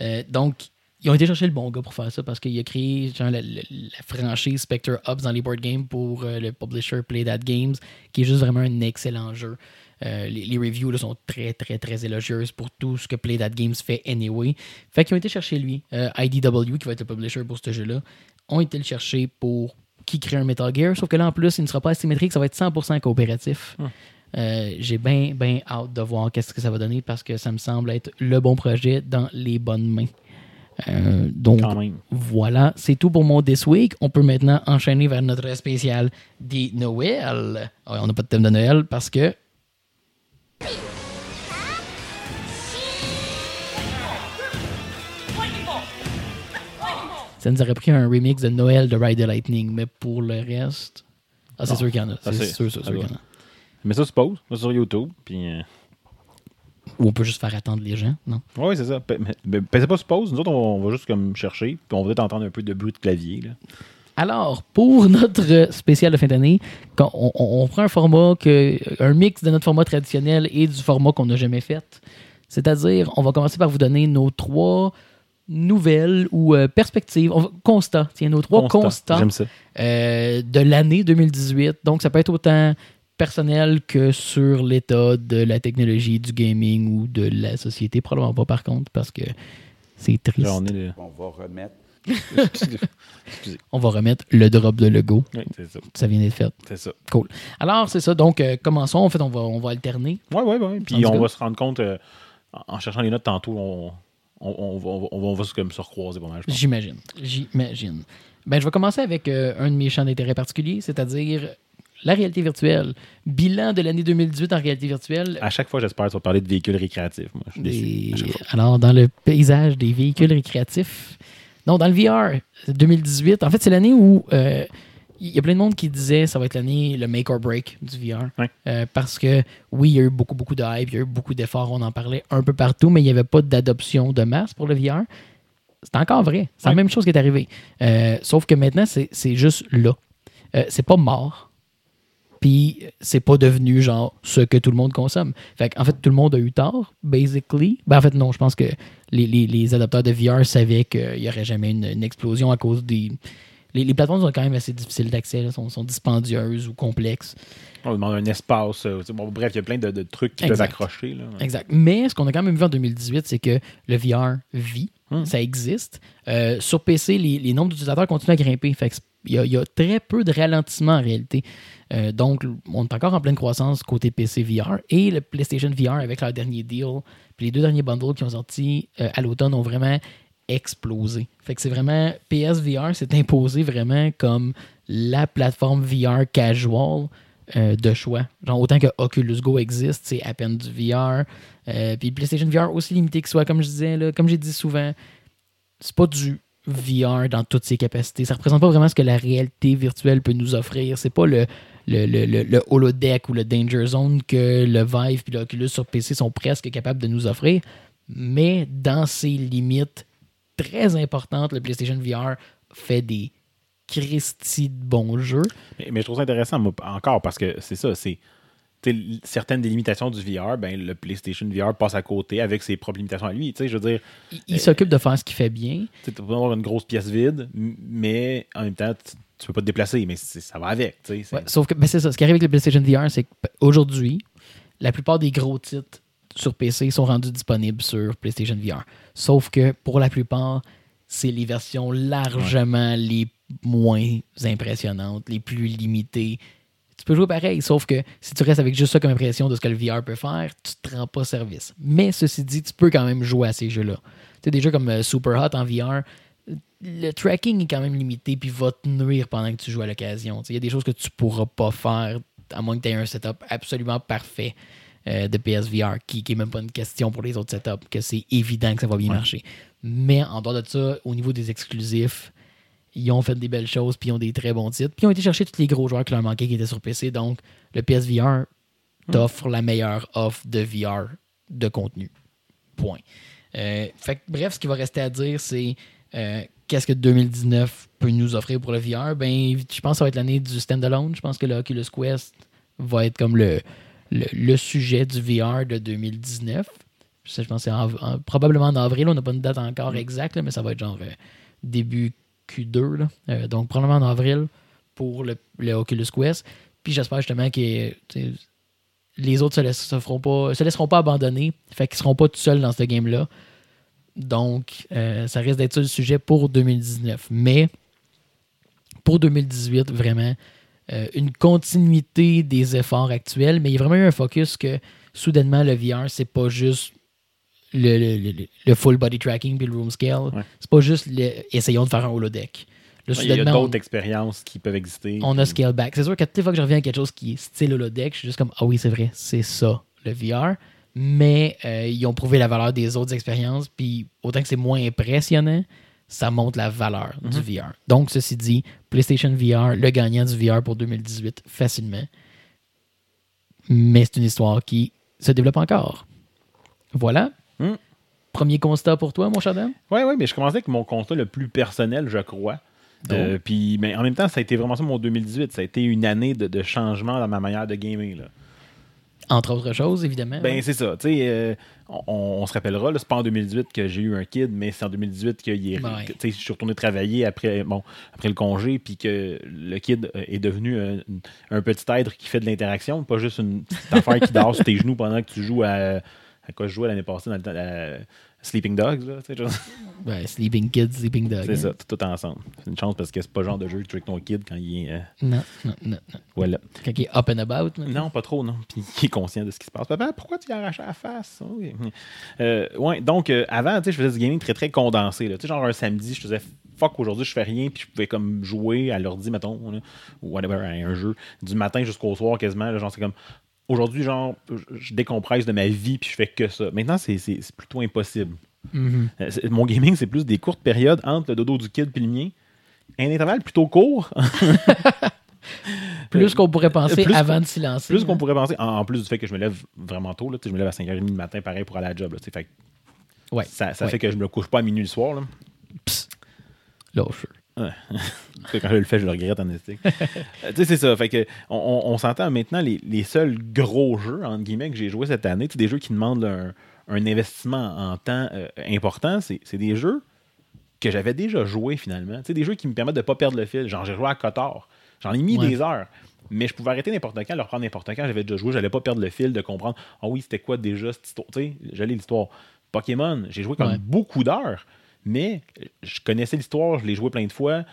Euh, donc, ils ont été chercher le bon gars pour faire ça parce qu'il a créé genre, la, la- la franchise Spectre Ops dans les board games pour le publisher Play That Games, qui est juste vraiment un excellent jeu. Euh, les, les reviews là, sont très, très, très élogieuses pour tout ce que Play That Games fait anyway. Fait qu'ils ont été chercher lui, euh, IDW, qui va être le publisher pour ce jeu-là, ont été le chercher pour qui crée un Metal Gear. Sauf que là, en plus, il ne sera pas asymétrique, ça va être 100% coopératif. Euh, J'ai bien, bien hâte de voir qu'est-ce que ça va donner parce que ça me semble être le bon projet dans les bonnes mains. Euh, donc, voilà, c'est tout pour mon This Week. On peut maintenant enchaîner vers notre spécial des Noël. Ouais, on n'a pas de thème de Noël parce que. Ça nous aurait pris un remix de Noël de Ride the Lightning, mais pour le reste. Ah, c'est Non, sûr qu'il y en a. C'est sûr, sûr, sûr qu'il y en a. Mais ça se pose, ça sur YouTube. Puis. euh, Ou on peut juste faire attendre les gens, non? Ouais, c'est ça. Mais- Pensez pas se pause. Nous autres, on, va juste comme chercher. Puis on va peut-être entendre un peu de bruit de clavier. Là. Alors, pour notre spécial de fin d'année, on- on prend un format, que, un mix de notre format traditionnel et du format qu'on n'a jamais fait. C'est-à-dire, on va commencer par vous donner nos trois nouvelles ou euh, perspectives, on va- constats, tiens, nos trois Constat. constats euh, de l'année 2018. Donc, ça peut être autant personnel que sur l'état de la technologie, du gaming ou de la société. Probablement pas, par contre, parce que c'est triste. Là, on est le- On va remettre. (laughs) On va remettre le drop de logo. Oui, c'est ça. Ça vient d'être fait. C'est ça. Alors, c'est ça. Donc, euh, commençons. En fait, on va, on va alterner. Oui, oui, oui. Puis on cas. va se rendre compte, euh, en en cherchant les notes tantôt, on, on, on va, on va- on va se, comme se recroiser pas mal. J'imagine. J'imagine. Ben, je vais commencer avec euh, un de mes champs d'intérêt particuliers, c'est-à-dire la réalité virtuelle. Bilan de l'année 2018 en réalité virtuelle. À chaque fois, j'espère que tu vas parler de véhicules récréatifs. Moi, je suis. Des-. Alors, dans le paysage des véhicules récréatifs, non, dans le VR 2018, en fait, c'est l'année où euh, il y a plein de monde qui disait ça va être l'année, le make or break du VR. Ouais. Euh, parce que, oui, il y a eu beaucoup, beaucoup de hype, il y a eu beaucoup d'efforts, on en parlait un peu partout, mais il n'y avait pas d'adoption de masse pour le VR. C'est encore vrai. C'est la même chose qui est arrivée. Euh, sauf que maintenant, c'est c'est juste là. Euh, c'est pas mort. Puis c'est pas devenu genre ce que tout le monde consomme. Fait en fait, tout le monde a eu tort, basically. Ben, en fait, non, je pense que les, les, les adapteurs de VR savaient qu'il n'y aurait jamais une, une explosion à cause des. Les, les plateformes sont quand même assez difficiles d'accès, sont, sont dispendieuses ou complexes. On demande un espace. euh, bon, bref, il y a plein de, de trucs qui Exact. peuvent accrocher. Là. Exact. Mais ce qu'on a quand même vu en 2018, c'est que le VR vit, Hmm. ça existe. Euh, sur PC, les, les nombres d'utilisateurs continuent à grimper. Fait que c'est- il y, a, il y a très peu de ralentissement en réalité. Euh, donc, on est encore en pleine croissance côté PC VR et le PlayStation VR avec leur dernier deal. Puis les deux derniers bundles qui ont sorti euh, à l'automne ont vraiment explosé. Fait que c'est vraiment PSVR s'est imposé vraiment comme la plateforme VR casual euh, de choix. Genre autant que Oculus Go existe, c'est à peine du VR. Euh, puis PlayStation VR aussi limité que soit, comme je disais, là, comme j'ai dit souvent, c'est pas du VR dans toutes ses capacités. Ça représente pas vraiment ce que la réalité virtuelle peut nous offrir. C'est pas le, le, le, le- le holodeck ou le Danger Zone que le Vive et l'Oculus sur PC sont presque capables de nous offrir. Mais dans ses limites très importantes, le PlayStation VR fait des Christy de bons jeux. Mais, mais je trouve ça intéressant, moi, encore, parce que c'est ça, c'est. Certaines des limitations du VR, ben, le PlayStation VR passe à côté avec ses propres limitations à lui. Tu sais, je veux dire, Il, il s'occupe de faire ce qu'il fait bien. tu peux avoir une grosse pièce vide, mais en même temps, tu, tu peux pas te déplacer, mais ça va avec. tu sais, c'est- Ouais, sauf que ben, c'est ça. Ce qui arrive avec le PlayStation VR, c'est qu'aujourd'hui, la plupart des gros titres sur PC sont rendus disponibles sur PlayStation VR. Sauf que pour la plupart, c'est les versions largement les moins impressionnantes, les plus limitées. Tu peux jouer pareil, sauf que si tu restes avec juste ça comme impression de ce que le VR peut faire, tu te rends pas service. Mais ceci dit, tu peux quand même jouer à ces jeux-là. Tu sais, des jeux comme euh, Super Hot en VR, le tracking est quand même limité puis va te nuire pendant que tu joues à l'occasion. Il y a des choses que tu pourras pas faire à moins que tu aies un setup absolument parfait euh, de PSVR, qui n'est même pas une question pour les autres setups, que c'est évident que ça va bien Ouais. marcher. Mais en dehors de ça, au niveau des exclusifs, ils ont fait des belles choses, puis ils ont des très bons titres, puis ils ont été chercher tous les gros joueurs qui leur manquaient qui étaient sur PC. Donc, le PSVR t'offre la meilleure offre de VR de contenu. Point. Euh, fait que, bref, ce qui va rester à dire, c'est euh, qu'est-ce que 2019 peut nous offrir pour le VR? Ben, je pense que ça va être l'année du standalone. Je pense que le Oculus Quest va être comme le, le, le sujet du VR de 2019. Ça, je pense que c'est en- en- probablement en avril. On n'a pas une date encore exacte, là, mais ça va être genre euh, début Q2. là. Euh, donc, probablement en avril pour le, le Oculus Quest. Puis j'espère justement que les autres se, laisse- se feront pas, se laisseront pas abandonner. Fait qu'ils seront pas tout seuls dans ce game-là. Donc, euh, ça risque d'être ça le sujet pour 2019. Mais pour 2018, vraiment, euh, une continuité des efforts actuels, mais il y a vraiment eu un focus que soudainement, le VR, c'est pas juste le, le- le- le full body tracking puis le room scale. Ouais. C'est pas juste le, essayons de faire un holodeck. Là, Il y a d'autres expériences qui peuvent exister. on a scale back. C'est sûr qu'à toutes les fois que je reviens à quelque chose qui est style holodeck, je suis juste comme Ah oui, c'est vrai, c'est ça, le VR. Mais euh, ils ont prouvé la valeur des autres expériences, puis autant que c'est moins impressionnant, ça montre la valeur du VR. Donc, ceci dit, PlayStation VR, le gagnant du VR pour 2018, facilement. Mais c'est une histoire qui se développe encore. Voilà. Hmm. Premier constat pour toi, mon cher Dan? Oui, oui, mais je commençais avec mon constat le plus personnel, je crois. Euh, puis, mais en même temps, ça a été vraiment ça mon 2018. Ça a été une année de, de changement dans ma manière de gamer. Là. Entre autres choses, évidemment. Ben, c'est ça. Tu sais, euh, on, on se rappellera, c'est pas en 2018 que j'ai eu un kid, mais c'est en 2018 que il est- Ouais. je suis retourné travailler après, bon, après le congé, puis que le kid euh, est devenu un, un petit être qui fait de l'interaction, pas juste une petite affaire qui dort sur tes (laughs) genoux pendant que tu joues à. À quoi je jouais l'année passée dans le temps, Sleeping Dogs, là, tu sais. (laughs) Ouais, Sleeping Kid, Sleeping Dog. C'est hein. ça, tout, tout ensemble. C'est une chance parce que c'est pas le genre de jeu que tu joues avec ton kid quand il est. euh, Non, non, non, non. voilà. Quand il est up and about. là. Non, pas trop, non. Puis qui est conscient de ce qui se passe. Papa, pourquoi tu lui as arraché la face? Oui. Euh, ouais, donc, euh, avant, tu sais, je faisais du gaming très, très condensé. là. Tu sais, genre un samedi, je faisais fuck, aujourd'hui, je fais rien, puis je pouvais comme jouer à l'ordi, mettons, là, ou whatever, à un jeu, du matin jusqu'au soir quasiment. là, genre, c'est comme. Aujourd'hui, genre, je- décompresse de ma vie, puis je fais que ça. Maintenant, c'est- plutôt impossible. Mhm. Euh, Mon gaming, c'est plus des courtes périodes entre le dodo du kid et le mien. Un intervalle plutôt court, (laughs) Plus qu'on pourrait penser Euh, plus avant de s'y lancer. plus qu'on hein. pourrait penser. En, en plus du fait que je me lève vraiment tôt, là, je me lève à 5h30 le matin, pareil, pour aller à la job. là, fait Ouais. ça ça Ouais. fait que je me couche pas à minuit le soir. Là. Lâche. (laughs) Quand je le fais, je le regrette en (laughs) esthétique. Tu sais, c'est ça. Fait que on, s'entend maintenant, les, les seuls gros jeux, entre guillemets, que j'ai joué cette année, des jeux qui demandent un, un investissement en temps euh, important, c'est des jeux que j'avais déjà joué finalement. Des jeux qui me permettent de pas perdre le fil. Genre, j'ai joué à Cotor. J'en ai mis Ouais. des heures. Mais je pouvais arrêter n'importe quand, le reprendre n'importe quand. J'avais déjà joué, j'allais pas perdre le fil de comprendre. Ah oui, c'était quoi déjà cette histoire? Tu sais, j'allais l'histoire. Pokémon, j'ai joué comme Ouais. beaucoup d'heures, mais je connaissais l'histoire, je l'ai joué plein de fois.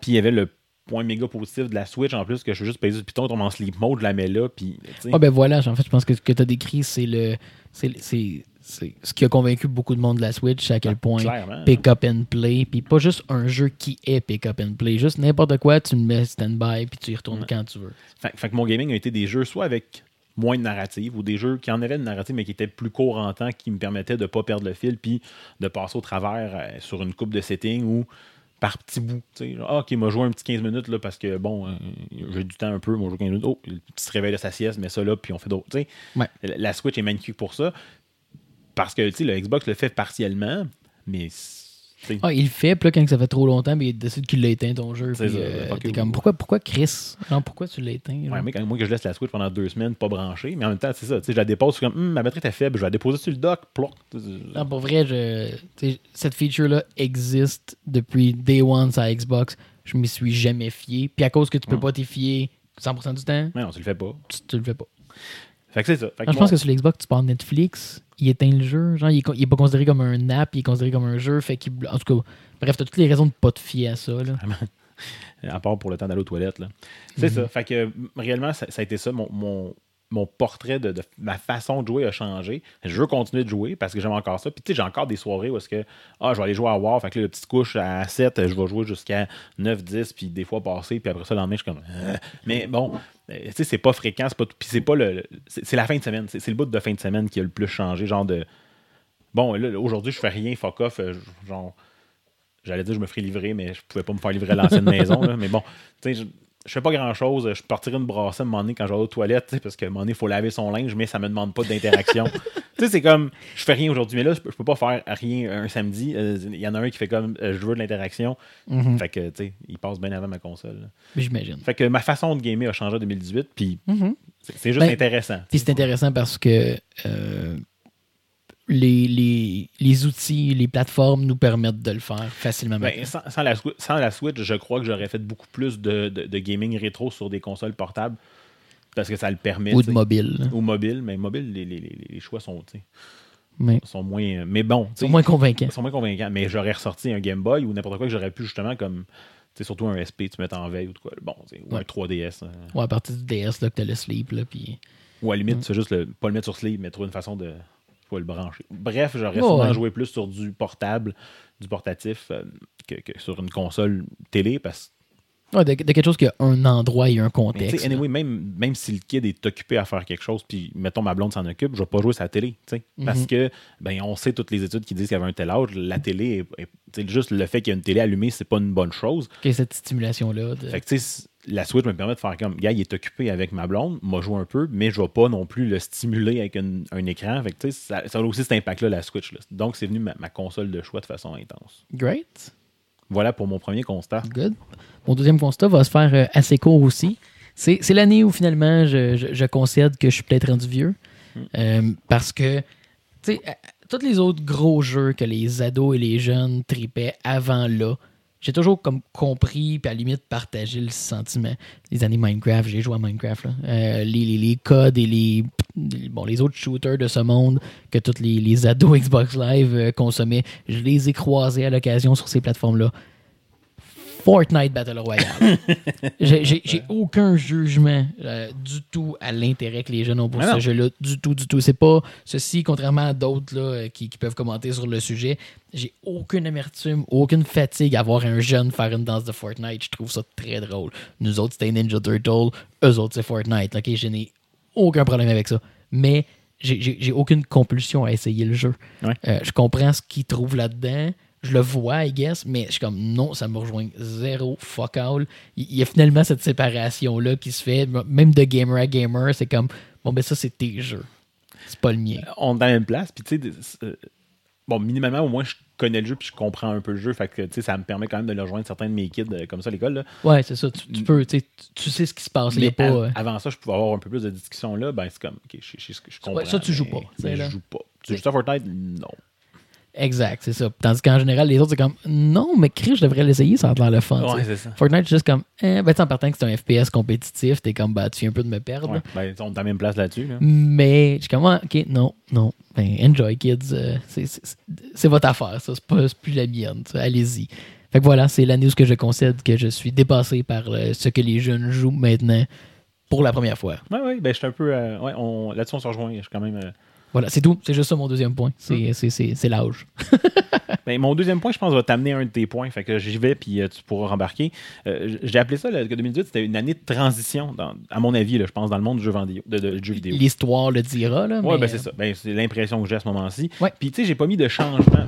Puis il y avait le point méga positif de la Switch en plus que je veux juste payer du piton, tombe en sleep mode, je la mets là. Puis. Ah ben voilà, en fait, je pense que ce que tu as décrit, c'est le. C'est, c'est, c'est ce qui a convaincu beaucoup de monde de la Switch, c'est à quel point clairement. pick up and play, puis pas juste un jeu qui est pick up and play, juste n'importe quoi, tu le mets stand-by, puis tu y retournes Ouais. quand tu veux. Fait, fait que mon gaming a été des jeux soit avec moins de narrative ou des jeux qui en avaient de narrative mais qui étaient plus courts en temps, qui me permettaient de pas perdre le fil puis de passer au travers euh, sur une coupe de settings ou par petits bouts. tu sais, genre, Ah, ok, m'a joué un petit 15 minutes là, parce que bon, euh, j'ai du temps un peu, moi joué 15 minutes. Oh, le petit réveil de sa sieste, mais ça là, puis on fait d'autres. tu sais. Ouais. La- Switch est magnifique pour ça. Parce que le Xbox le fait partiellement, mais Ah, il le fait, puis là, quand ça fait trop longtemps, ben, il décide qu'il l'a éteint ton jeu. C'est puis, ça, euh, t'es comme, pourquoi, pourquoi Chris? Non, pourquoi tu l'as éteint genre? Ouais, mais quand moi que je laisse la Switch pendant deux semaines pas branchée, mais en même temps, c'est ça, tu sais, je la dépose, je suis comme, Hum, ma batterie était faible, je vais la déposer sur le dock, ploc. Non, pour vrai, je, cette feature-là existe depuis day one sur Xbox. Je m'y suis jamais fié. Puis à cause que tu peux Ouais. pas t'y fier 100% du temps, Mais non, tu le fais pas. tu, tu le fais pas. Fait que c'est ça. Fait que Non, je pense que sur l'Xbox, tu pars Netflix, il éteint le jeu. Genre, il est, il est pas considéré comme un app, il est considéré comme un jeu. Fait qu'il, en tout cas, bref, t'as toutes les raisons de pas te fier à ça. Là. (laughs) à part pour le temps d'aller aux toilettes. là. C'est Mhm. ça. Fait que réellement, ça, ça a été ça. Mon, mon, mon portrait de, ma façon de jouer a changé. Je veux continuer de jouer parce que j'aime encore ça. Puis tu sais, j'ai encore des soirées où est-ce que ah, je vais aller jouer à War. Fait que là, le petit couche à 7, je vais jouer jusqu'à 9, 10, puis des fois passer, puis après ça, le lendemain, je suis comme. Euh. Mais bon, euh, tu sais, c'est pas fréquent, c'est pas Puis c'est pas le. c'est la fin de semaine. C'est le bout de fin de semaine qui a le plus changé. Genre de. Bon, là, là, aujourd'hui, je fais rien, fuck off. euh, genre. J'allais dire je me ferais livrer, mais je pouvais pas me faire livrer à l'ancienne (laughs) maison. là. Mais bon, tu sais, je, fais pas grand chose. Je partirais une brassée à un moment donné quand je vais aux toilettes, parce qu'à un moment donné, il faut laver son linge, mais ça me demande pas d'interaction. (laughs) tu sais, c'est comme je fais rien aujourd'hui, mais là, je peux, pas faire rien un samedi. Euh, Il y en a un qui fait comme euh, je veux de l'interaction. Mhm. Fait que, tu sais, il passe bien avant ma console. J'imagine. Fait que ma façon de gamer a changé en 2018, puis Mhm. c'est c'est juste Ben, intéressant. Puis c'est intéressant parce que euh, les, les, les outils, les plateformes nous permettent de le faire facilement. Ben, sans, sans la, Swi- sans la Switch, je crois que j'aurais fait beaucoup plus de, de- de gaming rétro sur des consoles portables parce que ça le permet. Ou tu de mobile. Ou mobile, mais mobile, les, les- choix sont, tu Mais sont moins. Mais bon, tu c'est moins convaincant. ils sont moins convaincants. Mais j'aurais ressorti un Game Boy ou n'importe quoi que j'aurais pu justement comme. tu surtout un SP, tu mets en veille ou de quoi. Bon, tu ou Ouais. un 3DS. euh, Ouais, à partir du DS, là, que t'as le sleep, là, puis... ou à la limite, c'est juste le, pas le mettre sur sleeve, mais trouver une façon de pas le brancher. Bref, j'aurais ouais. joué plus sur du portable, du portatif, euh, que, que sur une console télé parce Ouais, de, de quelque chose qui a un endroit et un Mais contexte. sais, anyway, même, même si le kid est occupé à faire quelque chose, puis mettons ma blonde s'en occupe, je vais pas jouer la télé. tu sais. Parce que ben on sait toutes les études qui disent qu'il y avait un tel âge, la télé, est- est- juste le fait qu'il y a une télé allumée, c'est pas une bonne chose. a cette stimulation-là. de- Fait que tu sais, la Switch me permet de faire comme, gars, il est occupé avec ma blonde, m'a joué un peu, mais je vais pas non plus le stimuler avec un, un écran. Fait que tu sais, ça, ça a aussi cet impact-là, la Switch. là. Donc, c'est venu ma, ma console de choix de façon intense. Great. Voilà pour mon premier constat. Good. Mon deuxième constat va se faire euh, assez court aussi. C'est l'année où finalement je, je- je concède que je suis peut-être rendu vieux. Hmm. Euh, parce que Tu sais, euh, tous les autres gros jeux que les ados et les jeunes tripaient avant là, j'ai toujours comme compris, puis à la limite partagé le sentiment. Les années Minecraft, j'ai joué à Minecraft, là. Euh, les, les- les codes et les, bon, les autres shooters de ce monde que tous les, les ados Xbox Live euh, consommaient, je les ai croisés à l'occasion sur ces plateformes-là. Fortnite Battle Royale. (laughs) J'ai- aucun jugement euh, du tout à l'intérêt que les jeunes ont pour ce jeu-là. Du tout, du tout. C'est pas ceci, contrairement à d'autres euh, qui, qui peuvent commenter sur le sujet. J'ai aucune amertume, aucune fatigue à voir un jeune faire une danse de Fortnite. Je trouve ça très drôle. Nous autres, c'était Ninja Turtle. Eux autres, c'est Fortnite. Ok, je n'ai aucun problème avec ça. Mais j'ai- aucune compulsion à essayer le jeu. Ouais. Euh, je comprends ce qu'ils trouvent là-dedans. Je le vois, I guess, mais je suis comme non, ça me rejoint zéro, fuck all. Il y a finalement cette séparation-là qui se fait, même de gamer à gamer, c'est comme bon, ben ça, c'est tes jeux. C'est pas le mien. on est dans la même place. Puis, tu sais, euh, bon, minimalement, au moins, je connais le jeu puis je comprends un peu le jeu. Fait que, tu sais, ça me permet quand même de le rejoindre certains de mes kids euh, comme ça à l'école. là. Ouais, c'est ça. Tu, tu peux, tu sais, tu- sais ce qui se passe. Mais pas. av- euh, avant ça, je pouvais avoir un peu plus de discussion là. Ben, c'est comme, ok, je, je, je, je comprends. ça, tu joues pas, mais je joue pas. Tu joues à Fortnite? Non. Exact, c'est ça. Tandis qu'en général, les autres, c'est comme non, mais Chris, je devrais l'essayer, ça a l'air le fun. c'est ça. Fortnite, c'est juste comme, eh, ben, en partant que c'est un FPS compétitif, t'es comme, bah, tu viens un peu de me perdre. Ouais, ben, on la même place là-dessus. Là. Mais je suis comme, ah, ok, non, non. Ben, enjoy, kids. euh, c'est- votre affaire, ça. C'est plus la mienne. Allez-y. Fait que voilà, c'est l'année où ce que je concède que je suis dépassé par euh, ce que les jeunes jouent maintenant pour la première fois. Ouais, ouais, ben, je suis un peu. euh, ouais, là-dessus, on se rejoint. Je suis quand même. Voilà, c'est tout. C'est juste ça mon deuxième point. C'est c'est- l'âge. (laughs) Ben, mon deuxième point, je pense, va t'amener un de tes points. Fait que j'y vais, puis euh, tu pourras rembarquer. Euh, J'ai appelé ça, que 2018, c'était une année de transition, dans- à mon avis, là, je pense, dans le monde du jeu, vidéo- de, de- du jeu vidéo. L'histoire le dira, là. Ouais, mais, ben c'est ça. Ben, c'est l'impression que j'ai à ce moment-ci. Ouais. Puis, tu sais, j'ai pas mis de changement.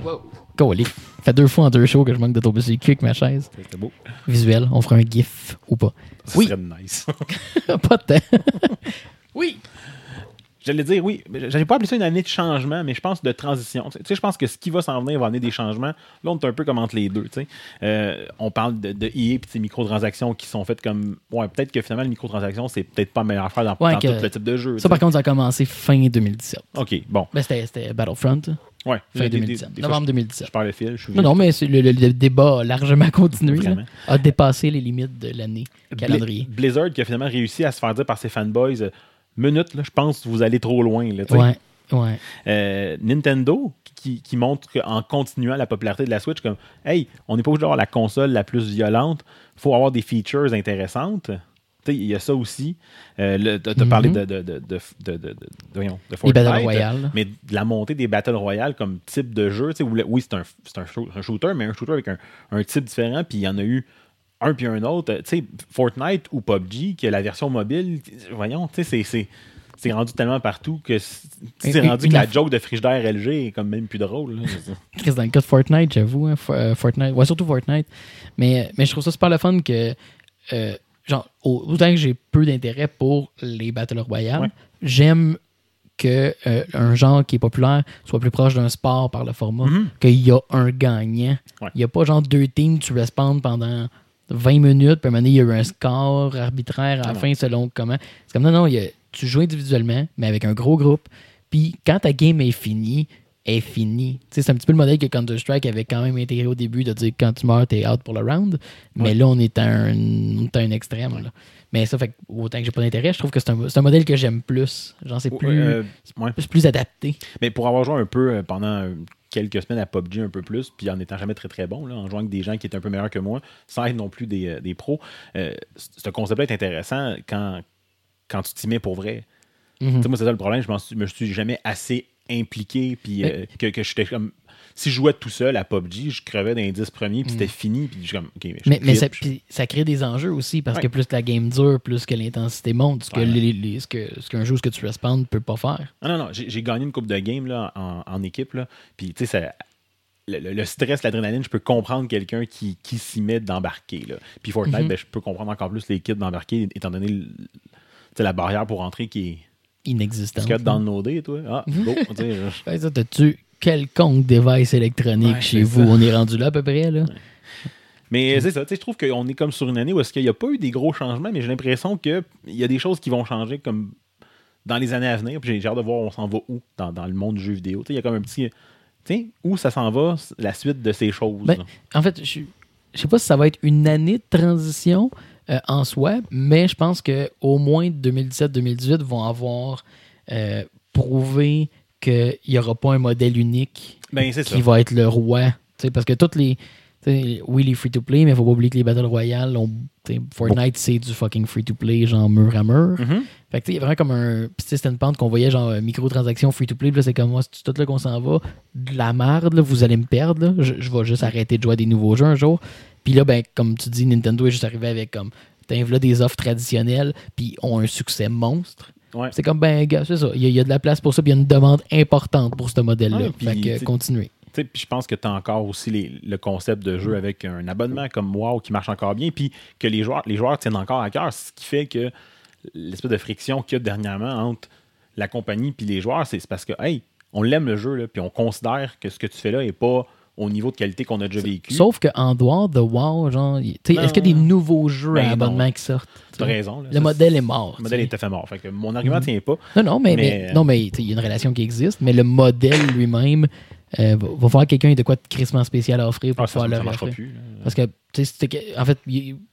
Collé. Ça fait deux fois en deux shows que je manque de tomber sur le cul avec ma chaise. C'était beau. Visuel, on fera un gif ou pas. Ça Oui. serait nice. (laughs) pas de temps. oui. J'allais dire, oui, j'allais pas appeler ça une année de changement, mais je pense de transition. Tu sais, je pense que ce qui va s'en venir va amener des changements. Là, on est un peu comme entre les deux. tu sais. Euh, on parle de, de EA et de ces microtransactions qui sont faites comme. Ouais, peut-être que finalement, les microtransactions, c'est peut-être pas la meilleure affaire dans, Ouais, dans que- tout le type de jeu. Ça, tu par contre, ça a commencé fin 2017. Ok, bon. Ben, c'était c'était Battlefront. Ouais. Fin Des- des- 2017. des fois, Novembre je- 2017. Je parle le fil. Je suis Non, non, mais le, le- le débat a largement continué. là. A dépassé les limites de l'année calendrier. Bli- Blizzard qui a finalement réussi à se faire dire par ses fanboys euh, minute, là, je pense que vous allez trop loin. Là, tu. Ouais, ouais. Euh, Nintendo qui, qui montre qu'en continuant la popularité de la Switch, comme hey, on n'est pas obligé d'avoir la console la plus violente, faut avoir des features intéressantes. Tu Il y a ça aussi. Euh, le- T'as t'as Mhm. parlé de, de, de, de, de, de- de- voyons, de Les Fortnite, Battle Royale. mais de la montée des Battle Royale comme type de jeu. tu où oui, c'est un, shooter, mais un shooter avec un, un type différent. Puis il y en a eu un puis un autre. Tu sais, Fortnite ou PUBG, qui est la version mobile, voyons, tu sais, c'est- rendu tellement partout que c'est rendu que la joke de frigidaire LG est comme même plus drôle. là. (laughs) Chris, dans le cas de Fortnite, j'avoue, hein, euh, Fortnite, ouais, surtout Fortnite. Mais, mais je trouve ça super le fun que, euh, genre, au- autant que j'ai peu d'intérêt pour les Battle Royale, Ouais. j'aime que euh, un genre qui est populaire soit plus proche d'un sport par le format, Mhm. qu'il y a un gagnant. Il Ouais. n'y a pas genre deux teams, tu respawns pendant 20 minutes, puis à un moment donné, il y a eu un score arbitraire à la Ah fin selon comment. C'est comme non, non, il y a- tu joues individuellement, mais avec un gros groupe. Puis quand ta game est finie, est finie. C'est un petit peu le modèle que Counter-Strike avait quand même intégré au début de dire que quand tu meurs, t'es out pour le round. Mais Ouais. là, on est à un, on est à un extrême. là. Mais ça fait que, autant que j'ai pas d'intérêt, je trouve que c'est un, un modèle que j'aime plus. Genre, c'est plus, Euh, ouais. plus, plus adapté. Mais pour avoir joué un peu euh, pendant euh, quelques semaines à PUBG un peu plus, puis en étant jamais très très bon, là, en jouant avec des gens qui étaient un peu meilleurs que moi, sans être non plus des, euh, des pros, euh, ce concept-là est intéressant quand, quand tu t'y mets pour vrai. Tu sais, moi, c'est ça le problème, je suis- me suis jamais assez impliqué, puis euh, que, que j'étais comme. Si je jouais tout seul à PUBG, je crevais dans les 10 premiers, puis c'était fini, puis je suis comme, ok, mais je Mais, mais ça, je- puis ça crée des enjeux aussi parce Ouais. que plus la game dure, plus que l'intensité monte, ce que Ouais. que ce qu'un jeu ce que tu respawns ne peut pas faire. Ah non, non, j'ai gagné une coupe de game là, en, en équipe. Là. Puis, tu sais, ça- le, le- le stress, l'adrénaline, je peux comprendre quelqu'un qui, qui s'y met d'embarquer. Puis Fortnite, Mhm. ben, je peux comprendre encore plus les kits d'embarquer, étant donné tu la barrière pour entrer qui est. Inexistant. Ce qu'il y a downloadé, toi. Ah, go, tu sais, je- Ouais, t'as-tu quelconque device électronique Ouais, chez vous? ça. On est rendu là à peu près, là. Mais c'est ça, tu sais, je trouve qu'on est comme sur une année où est-ce qu'il n'y a pas eu des gros changements, mais j'ai l'impression qu'il y a des choses qui vont changer comme dans les années à venir. Puis j'ai hâte de voir on s'en va où dans, dans le monde du jeu vidéo. Il y a comme un petit. Tiens, où ça s'en va, la suite de ces choses. Ben. En fait, je je sais pas si ça va être une année de transition euh, en soi, mais je pense que au moins 2017-2018 vont avoir euh, prouvé qu'il n'y aura pas un modèle unique Ben, ça. qui va être le roi. Parce que toutes les. Oui, les free-to-play, mais il faut pas oublier que les Battle Royale, Fortnite, c'est du fucking free-to-play, genre mur à mur. Mhm. Fait que tu sais, il y a vraiment comme un. C'était une pente qu'on voyait, genre euh, microtransactions free-to-play. Puis là, c'est comme moi, c'est tout là qu'on s'en va. De la merde, là, vous allez me perdre. là. Je, je vais juste arrêter de jouer à des nouveaux jeux un jour. Puis là, ben, comme tu dis, Nintendo est juste arrivé avec comme. Là des offres traditionnelles, puis ont un succès monstre. Ouais. C'est comme, ben, gars, c'est ça. Il y, a- il y a de la place pour ça, puis il y a une demande importante pour ce modèle-là. Puis, fait que, continuez. Tu sais, puis je pense que tu as encore aussi les- le concept de jeu avec un abonnement comme WoW qui marche encore bien, puis que les joueurs, les joueurs tiennent encore à cœur, ce qui fait que l'espèce de friction qu'il y a dernièrement entre la compagnie puis les joueurs, c'est parce que, hey, on l'aime le jeu, là, puis on considère que ce que tu fais là n'est pas au niveau de qualité qu'on a déjà vécu. Sauf qu'en dehors de WoW, genre, Non. est-ce qu'il y a des nouveaux jeux Ben à abonnement qui sortent? Tu as raison. là, Le ça, modèle est mort. Le modèle est tout à fait mort. Fait que mon argument ne tient pas. Non, non, mais, Mais- mais- non, mais t'sais, il y a une relation qui existe, mais le modèle lui-même euh, va, va falloir que quelqu'un ait de quoi de crissement spécial à offrir pour Ah, ça, pouvoir ça le marchera offrir. plus. Parce que, tu sais, en fait,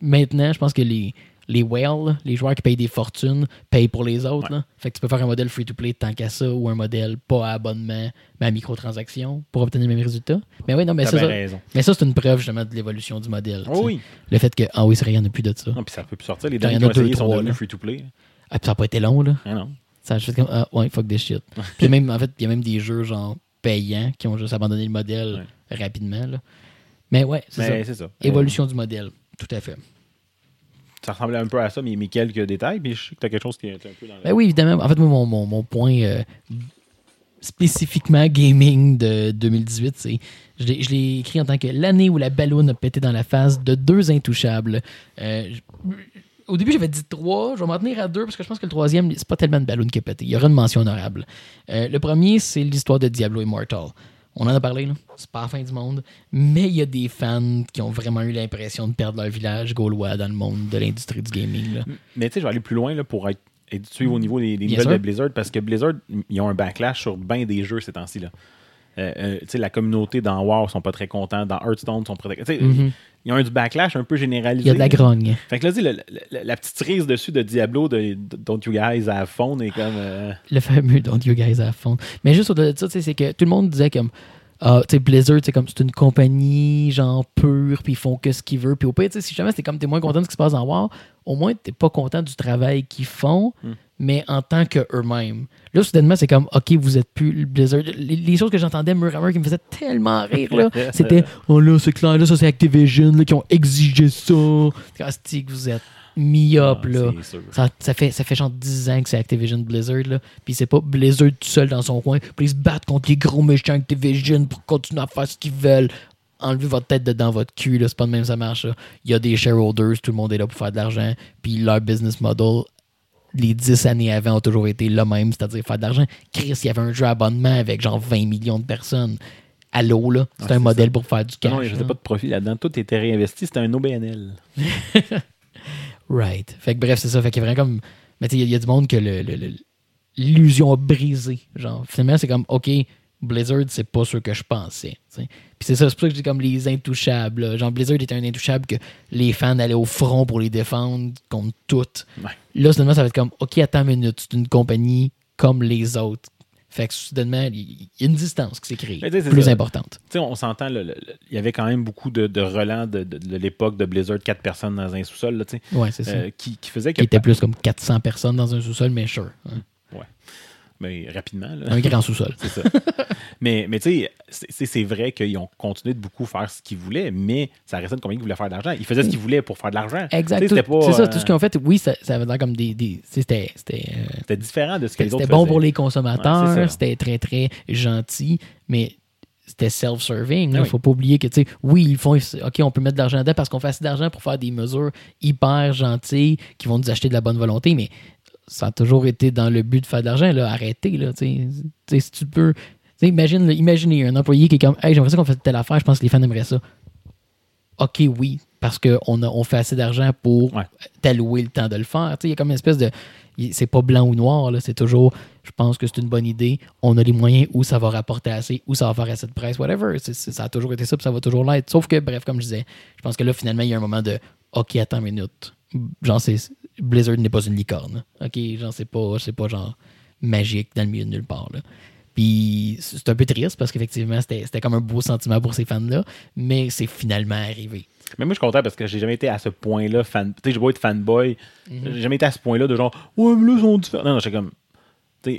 maintenant, je pense que les, les whales, les joueurs qui payent des fortunes, payent pour les autres. Ouais. là. Fait que tu peux faire un modèle free-to-play tant qu'à ça ou un modèle pas à abonnement, mais à microtransaction pour obtenir les mêmes résultats. Mais oui, non, mais ça, ça, mais ça, c'est une preuve justement de l'évolution du modèle. Oh oui. Le fait que, ah oui, c'est vrai, il n'y a plus de ça. Non, puis ça peut plus sortir. Les derniers qui sont devenus free-to-play. Ah, puis ça n'a pas été long, là. Ah non. Ça a juste comme, ah, ouais, fuck this shit. (laughs) Puis même, en fait, il y a même des jeux, genre, payants qui ont juste abandonné le modèle rapidement, là. Mais ouais, c'est ça. c'est ça. Évolution du modèle, tout à fait. Ça ressemblait un peu à ça, mais mais quelques détails. Puis je sais que tu as quelque chose qui est un peu dans le. Ben oui, évidemment. En fait, mon, mon, mon point euh, spécifiquement gaming de 2018, c'est. Je l'ai- écrit en tant que l'année où la ballonne a pété dans la face de deux intouchables. Euh, au début, j'avais dit trois. Je vais m'en tenir à deux parce que je pense que le troisième, c'est pas tellement une ballonne qui a pété. Il y aura une mention honorable. Euh, le premier, c'est l'histoire de Diablo Immortal. On en a parlé, là. C'est pas la fin du monde. Mais il y a des fans qui ont vraiment eu l'impression de perdre leur village gaulois dans le monde de l'industrie du gaming. Là. Mais tu sais, je vais aller plus loin là, pour être, être suivre au niveau des, des Bien nouvelles sûr. de Blizzard parce que Blizzard, ils ont un backlash sur bien des jeux ces temps-ci. là. Euh, euh, tu sais, la communauté dans WoW sont pas très contents, dans Hearthstone sont pas très. sais, Mhm. Ils ont eu du backlash un peu généralisé. Il y a de la grogne. Fait que là, tu sais, le- le- la petite cerise dessus de Diablo de, de Don't You Guys Have Phone est comme. euh, (laughs) Le fameux Don't You Guys Have Fun. Mais juste au-delà de ça, tu sais, c'est que tout le monde disait comme. Ah, tu sais, Blizzard, c'est comme c'est une compagnie genre pure, puis ils font que ce qu'ils veulent. Puis au pire, tu sais, si jamais t'es comme t'es moins content de ce qui se passe dans WoW, au moins t'es pas content du travail qu'ils font, Hmm. Mais en tant que eux-mêmes. Là, soudainement, c'est comme, ok, vous êtes plus Blizzard. Les, les choses que j'entendais mur à mur qui me faisaient tellement rire, là, (laughs) c'était, oh là, c'est clair, là, ça c'est Activision, là, qui ont exigé ça. Ah, c'est que vous êtes mi-up, ah, là. Ça, ça fait, ça fait genre 10 ans que c'est Activision Blizzard, là. Puis c'est pas Blizzard tout seul dans son coin. Puis ils se battent contre les gros méchants Activision pour continuer à faire ce qu'ils veulent. Enlevez votre tête de dans votre cul, là. C'est pas de même ça marche, là. Il y a des shareholders, tout le monde est là pour faire de l'argent. Puis leur business model, les 10 années avant, ont toujours été le même, c'est-à-dire faire de l'argent. Chris, il y avait un jeu abonnement avec genre 20 millions de personnes. Allô, là. C'est Ah, un modèle ça. pour faire du cash. non, il n'y avait pas de profit là-dedans. Tout était réinvesti. C'était un OBNL. (laughs) Right. Fait que bref, c'est ça. Fait qu'il y a vraiment comme. Mais tu sais, il y a- il y, a du monde que le- le- le- l'illusion a brisé. Genre, finalement, c'est comme, OK, Blizzard, c'est pas ce que je pensais. Puis c'est ça, c'est pour ça que je dis comme les intouchables. là. Genre, Blizzard était un intouchable que les fans allaient au front pour les défendre contre toutes. Ouais. Là, soudainement, ça va être comme, OK, attends une minute, c'est une compagnie comme les autres. Fait que soudainement, il y a une distance qui s'est créée, plus ça. importante. Tu sais, on s'entend, il y avait quand même beaucoup de, de relents de, de- de l'époque de Blizzard, quatre personnes dans un sous-sol, là, Ouais, c'est ça. euh, qui, qui faisait que. Qui était plus comme 400 personnes dans un sous-sol, mais sure. hein. Mais rapidement, là. Un grand sous-sol. (laughs) C'est ça. mais mais tu sais, c'est- vrai qu'ils ont continué de beaucoup faire ce qu'ils voulaient, mais ça restait une compagnie qui voulait faire de l'argent. Ils faisaient ce qu'ils voulaient pour faire de l'argent. Exact. Tu sais, Tout- C'était pas, C'est ça, euh, tout ce qu'ils ont fait, oui, ça, ça avait l'air comme des. des- c'était c'était, euh, C'était différent de ce que les c'était autres bon faisaient. pour les consommateurs, c'était très, très gentil, mais c'était self-serving. Il ne faut pas oublier que, tu sais, oui, ils font, OK, on peut mettre de l'argent dedans parce qu'on fait assez d'argent pour faire des mesures hyper gentilles qui vont nous acheter de la bonne volonté, mais ça a toujours été dans le but de faire de l'argent. Là, arrêtez, là, tu sais. Tu sais, si tu peux. imagine, là, imaginez un employé qui est comme, hey, j'aimerais ça qu'on fasse telle affaire, je pense que les fans aimeraient ça. OK, oui, parce qu'on on fait assez d'argent pour Ouais. t'allouer le temps de le faire. Tu sais, Il y a comme une espèce de. C'est pas blanc ou noir, là, c'est toujours je pense que c'est une bonne idée, on a les moyens où ça va rapporter assez, où ça va faire assez de presse, whatever. C'est- c'est- ça a toujours été ça, puis ça va toujours l'être. Sauf que, bref, comme je disais, je pense que là, finalement, il y a un moment de OK, attends une minute. Genre, c'est Blizzard n'est pas une licorne. OK, genre, c'est pas, c'est pas genre magique dans le milieu de nulle part. Là. Puis c'est un peu triste parce qu'effectivement, c'était comme un beau sentiment pour ces fans-là, mais c'est finalement arrivé. Mais moi, je suis content parce que j'ai jamais été à ce point-là fan. Tu sais, j'ai beau être fanboy, j'ai jamais été à ce point-là de genre, ouais, mais là, ils sont différents. Non, non, j'étais comme,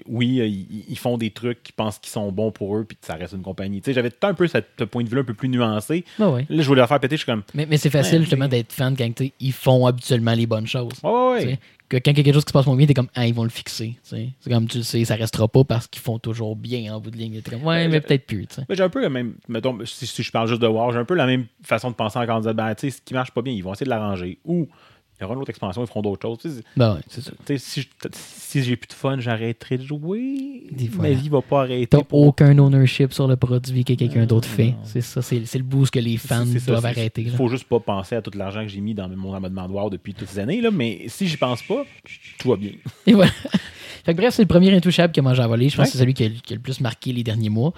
oui, euh, ils, font des trucs qu'ils pensent qu'ils sont bons pour eux, puis ça reste une compagnie. J'avais tout un peu ce point de vue-là un peu plus nuancé. Ouais. Là, je voulais leur faire péter, je suis comme, Mais, mais c'est facile Ouais, justement d'être fan quand ils font habituellement les bonnes choses. sais, Que quand il y a quelque chose qui se passe moins bien, t'es comme, ah, ils vont le fixer. C'est comme tu le sais, ça restera pas parce qu'ils font toujours bien en bout de ligne. Comme, ouais, Ouais, mais peut-être plus. j'ai un peu le même, mettons, si, si je parle juste de War, j'ai un peu la même façon de penser en disant, ben, tu sais, ce qui marche pas bien, ils vont essayer de l'arranger. Ou il y aura une autre expansion, ils feront d'autres choses. Ben ouais, c'est ça. tu sais, si, j'ai plus de fun, j'arrêterai de jouer. Des Ma voilà. vie va pas arrêter. T'as pour- aucun ownership sur le produit que quelqu'un d'autre fait. C'est ça, c'est le boost que les fans doivent arrêter. Il faut juste pas penser à tout l'argent que j'ai mis dans mon abonnement de depuis toutes ces années. Là, mais si j'y pense pas, tout va bien. (laughs) Et voilà. Fait que bref, c'est le premier intouchable qui a mangé à voler. Je pense Ouais. que c'est celui qui a, qui a le plus marqué les derniers mois.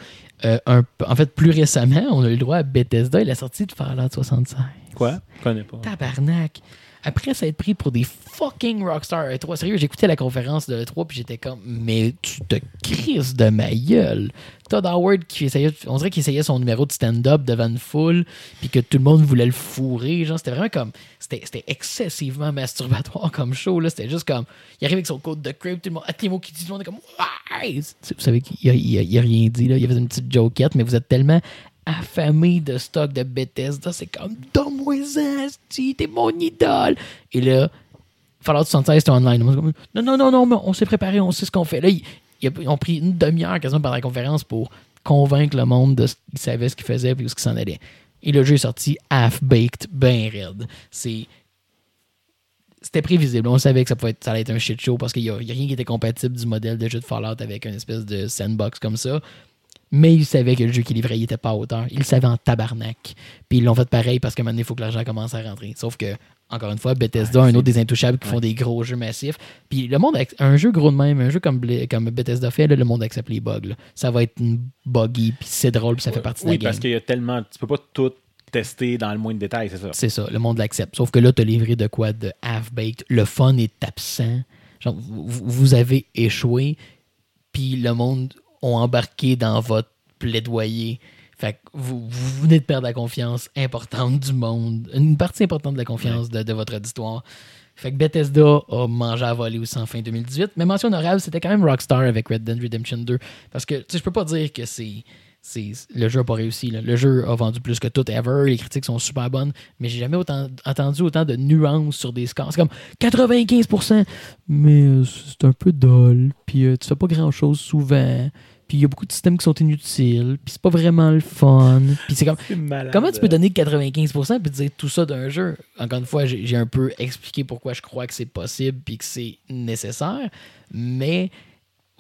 Euh, un en fait, plus récemment, on a eu le droit à Bethesda et la sortie de Fallout 65. Quoi? Je connais pas. Tabarnak. Après ça pris pour des fucking Rockstar E3. Sérieux, j'écoutais la conférence de E3 puis j'étais comme, mais tu te crises de ma gueule. Todd Howard qui essayait, on dirait qu'il essayait son numéro de stand-up devant une foule puis que tout le monde voulait le fourrer. Genre, c'était vraiment comme, c'était excessivement masturbatoire comme show. là. C'était juste comme, il arrive avec son code de crypt, tout le monde, à les mots qu'il dit, tout le monde est comme, ouais! Vous savez qu'il a, a- rien dit, là. il a fait une petite jokette, mais vous êtes tellement affamé de stock de Bethesda. C'est comme, donne-moi ça, t'es mon idole. Et là, Fallout 76, c'était online. Non, non, non, non, mais on s'est préparé, on sait ce qu'on fait. Là, ils, ont pris une demi-heure quasiment pendant la conférence pour convaincre le monde de ce qu'ils savaient ce qu'ils faisaient et où ce qu'ils s'en allaient. Et le jeu est sorti half-baked, ben raide. C'était prévisible. On savait que ça, pouvait être, allait être un shit show parce qu'il n'y a rien qui était compatible du modèle de jeu de Fallout avec une espèce de sandbox comme ça. Mais ils savaient que le jeu qu'ils livraient, n'était pas à hauteur. Ils le savaient en tabarnak. Puis ils l'ont fait pareil parce qu'à un moment donné, il faut que l'argent commence à rentrer. Sauf que, encore une fois, Bethesda, Ouais, un autre des intouchables qui font des gros jeux massifs. Puis le monde, un jeu gros de même, un jeu comme, Bethesda fait, là, le monde accepte les bugs. là. Ça va être une buggy, puis c'est drôle, puis ça fait partie de Oui, la game. parce qu'il y a tellement. Tu peux pas tout tester dans le moins de détails, c'est ça. C'est ça, le monde l'accepte. Sauf que là, tu as livré de quoi de half-baked. Le fun est absent. Genre, vous, vous avez échoué, puis le monde ont embarqué dans votre plaidoyer. Fait que vous, vous venez de perdre la confiance importante du monde, une partie importante de la confiance de, de votre auditoire. Fait que Bethesda a mangé à voler aussi en fin 2018. Mais mention honorable, c'était quand même Rockstar avec Red Dead Redemption 2. Parce que, tu sais, je peux pas dire que c'est. le jeu n'a pas réussi. là. Le jeu a vendu plus que tout ever. Les critiques sont super bonnes. Mais j'ai jamais autant, entendu autant de nuances sur des scores. C'est comme 95%. Mais euh, c'est un peu dull. Puis euh, tu fais pas grand chose souvent. Puis il y a beaucoup de systèmes qui sont inutiles. Puis c'est pas vraiment le fun. Puis c'est comme. Comment tu peux donner 95% puis dire tout ça d'un jeu? Encore une fois, j'ai j'ai un peu expliqué pourquoi je crois que c'est possible puis que c'est nécessaire, mais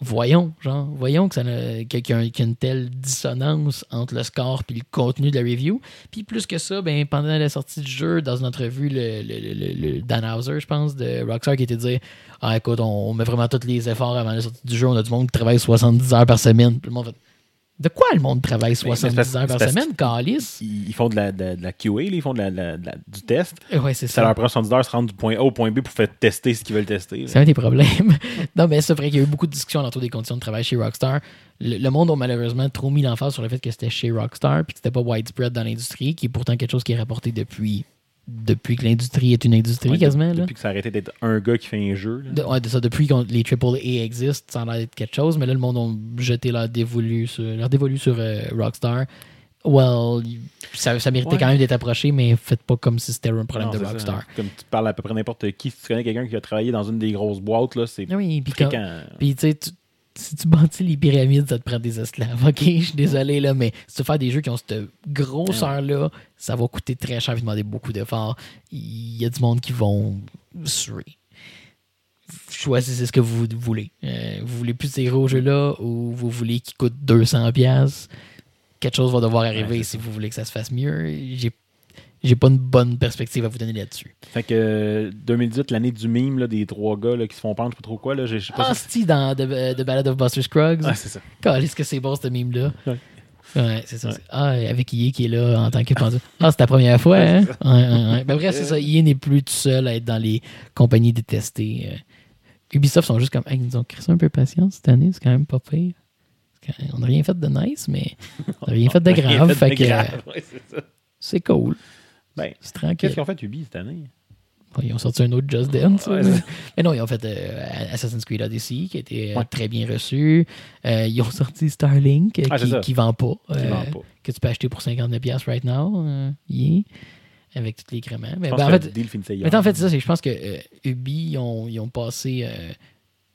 voyons, genre, voyons que ça qu'il y a une telle dissonance entre le score puis le contenu de la review. Puis plus que ça, ben, pendant la sortie du jeu, dans une entrevue, le, le, le- Dan Houser, je pense, de Rockstar, qui était dire Ah, écoute, on, on met vraiment tous les efforts avant la sortie du jeu, on a du monde qui travaille 70 heures par semaine. Puis le monde fait De quoi le monde travaille mais c'est 70 parce- heures par semaine, Calice? Ils, ils font de la, de, de la QA, ils font de la, la- du test. Ouais, c'est Ça ça. leur prend 70 heures de se rendre du point A au point B pour faire tester ce qu'ils veulent tester. C'est un des problèmes. (laughs) non, mais c'est vrai qu'il y a eu beaucoup de discussions autour des conditions de travail chez Rockstar. Le, le monde a malheureusement trop mis l'emphase sur le fait que c'était chez Rockstar puis que c'était pas widespread dans l'industrie, qui est pourtant quelque chose qui est rapporté depuis, depuis que l'industrie est une industrie Ouais, quasiment. Là. Depuis que ça a arrêté d'être un gars qui fait un jeu. De- ouais, de ça, depuis que les AAA existent, ça a l'air d'être quelque chose, mais là, le monde a jeté leur dévolu sur, leur dévolu sur euh, Rockstar. Well, ça, ça méritait Ouais. quand même d'être approché, mais faites pas comme si c'était un problème Non, de ça. Rockstar. Comme tu parles à peu près n'importe qui, si tu connais quelqu'un qui a travaillé dans une des grosses boîtes, là, c'est Oui, fréquent. Puis, tu sais, tu- si tu bâtis les pyramides, ça te prend des esclaves. OK, je suis désolé, là, mais si tu fais des jeux qui ont cette grosseur-là, ça va coûter très cher et demander beaucoup d'efforts. Il y a du monde qui vont suer. Choisissez ce que vous voulez. Euh, vous voulez plus ces gros jeux-là ou vous voulez qu'ils coûtent 200$? piastres? Quelque chose va devoir arriver Ouais, si vous voulez que ça se fasse mieux. J'ai j'ai pas une bonne perspective à vous donner là-dessus. Fait que euh, 2018, l'année du mime là, des trois gars là, qui se font pendre, je sais pas trop quoi. Là, sais pas Ah, si- dans The, euh, The Ballad of Buster Scruggs. Ah, c'est ça. Calisse que c'est bon, ce mime-là. Ouais. Ouais, c'est ça. Ouais. Ah, avec Ié qui est là en tant que pendule. Ah, c'est ta première fois, hein? (laughs) Ouais, ouais, ouais. Ben, bref, c'est ça. Ié n'est plus tout seul à être dans les compagnies détestées. Euh, Ubisoft sont juste comme, hey, ils nous ont créé un peu patience cette année, c'est quand même pas pire. On n'a rien fait de nice, mais on n'a rien (laughs) fait de grave. fait que, c'est cool. Ben, C'est Qu'est-ce tranquille. qu'ils ont fait Ubi cette année? Ils ont sorti un autre Just Dance. Ouais, (laughs) mais... non, ils ont fait euh, Assassin's Creed Odyssey, qui a été euh, Ouais. très bien reçu. Euh, ils ont sorti Starlink, Ah, qui, qui vend pas. Qui vendent pas. que tu peux acheter pour 59$ piastres right now. yeah, avec tous les créments. Mais, ben, en fait, mais en fait, ça, je pense que Ubi, ils ont, ils ont passé.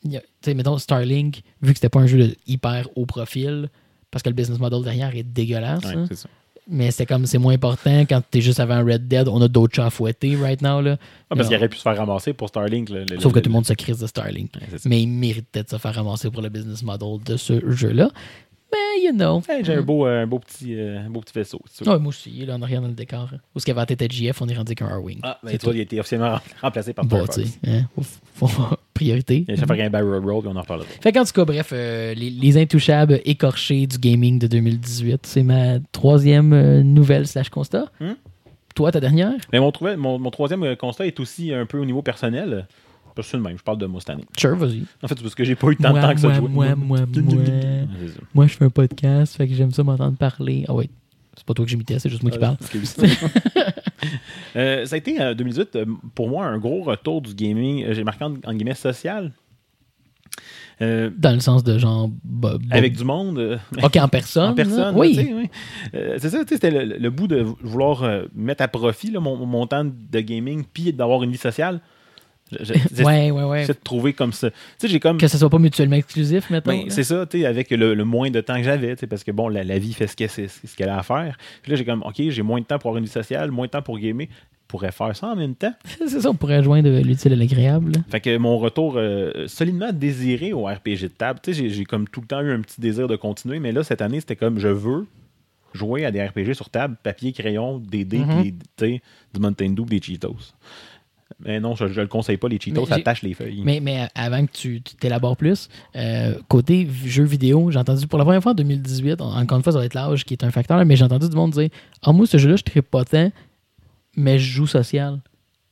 tu sais, mettons, Starlink, vu que c'était pas un jeu de hyper haut profil, parce que le business model derrière est dégueulasse. Ouais, hein, c'est ça. Mais c'était comme, c'est moins important quand t'es juste avant Red Dead, on a d'autres chats à fouetter right now. Là. Ah, parce qu'il aurait pu se faire ramasser pour Starlink. le- Sauf que le- tout le monde se crise de Starlink. Ouais. Mais il méritait de se faire ramasser pour le business model de ce jeu-là. Mais, you know. Hey, J'ai un beau, euh, un beau petit, euh, un beau petit vaisseau. Ouais, moi aussi, là, en arrière dans le décor. Où ce qu'il y avait la tête JF, on est rendu qu'un R-Wing. Ah, ben, tu vois, tout. il a été officiellement rem- (laughs) remplacé par Bon, tu Fox. sais, hein, faut, faut- priorité. Il a fait un barrel roll, on en reparlera. Fait qu'en tout cas, bref, euh, les, les intouchables écorchés du gaming de 2018, c'est ma troisième euh, nouvelle slash constat. Hmm? Toi, ta dernière? Mais mon, trouvé- mon, mon troisième euh, constat est aussi un peu au niveau personnel. C'est le même, je parle de moi cette année. Sure, vas-y. En fait, c'est parce que j'ai pas eu tant de temps que ça moi, moi, moi, moi. Je fais un podcast, fait que j'aime ça m'entendre parler. Ah ouais, c'est pas toi que j'imitais, c'est juste moi qui parle. (laughs) Euh, ça a été euh, 2018 euh, pour moi un gros retour du gaming, j'ai marqué en, en guillemets social. Euh, Dans le sens de genre... bah, bah, avec du monde. euh, (laughs) Ok, en personne. en personne. là, Oui. Euh, c'est ça, c'était le, le bout de vouloir mettre à profit là, mon, mon temps de gaming puis d'avoir une vie sociale. Je- je- J'essaie Ouais, ouais, ouais. de trouver comme ça. Tu sais, j'ai comme. Que ce soit pas mutuellement exclusif, maintenant. Ben, c'est ça, tu sais, avec le, le moins de temps que j'avais, tu sais, parce que bon, la, la vie fait ce qu'elle ce qu'elle a à faire. Puis là, j'ai comme, OK, j'ai moins de temps pour avoir une vie sociale, moins de temps pour gamer. Je pourrais faire ça en même temps. (laughs) c'est ça, on pourrait joindre l'utile à l'agréable. Fait que mon retour euh, solidement désiré au RPG de table, tu sais, j'ai- comme tout le temps eu un petit désir de continuer, mais là, cette année, c'était comme, je veux jouer à des RPG sur table, papier, crayon, des dés, des- sais, du Mountain Dew, des Cheetos. Mais non, je, je le conseille pas, les Cheetos, Mais ça tâche les feuilles. Mais, mais avant que tu t'élabores plus, euh, côté jeux vidéo, j'ai entendu pour la première fois en 2018, en- encore une fois, ça va être l'âge qui est un facteur, mais j'ai entendu du monde dire Ah, moi, ce jeu-là, je ne pas tant, mais je joue social.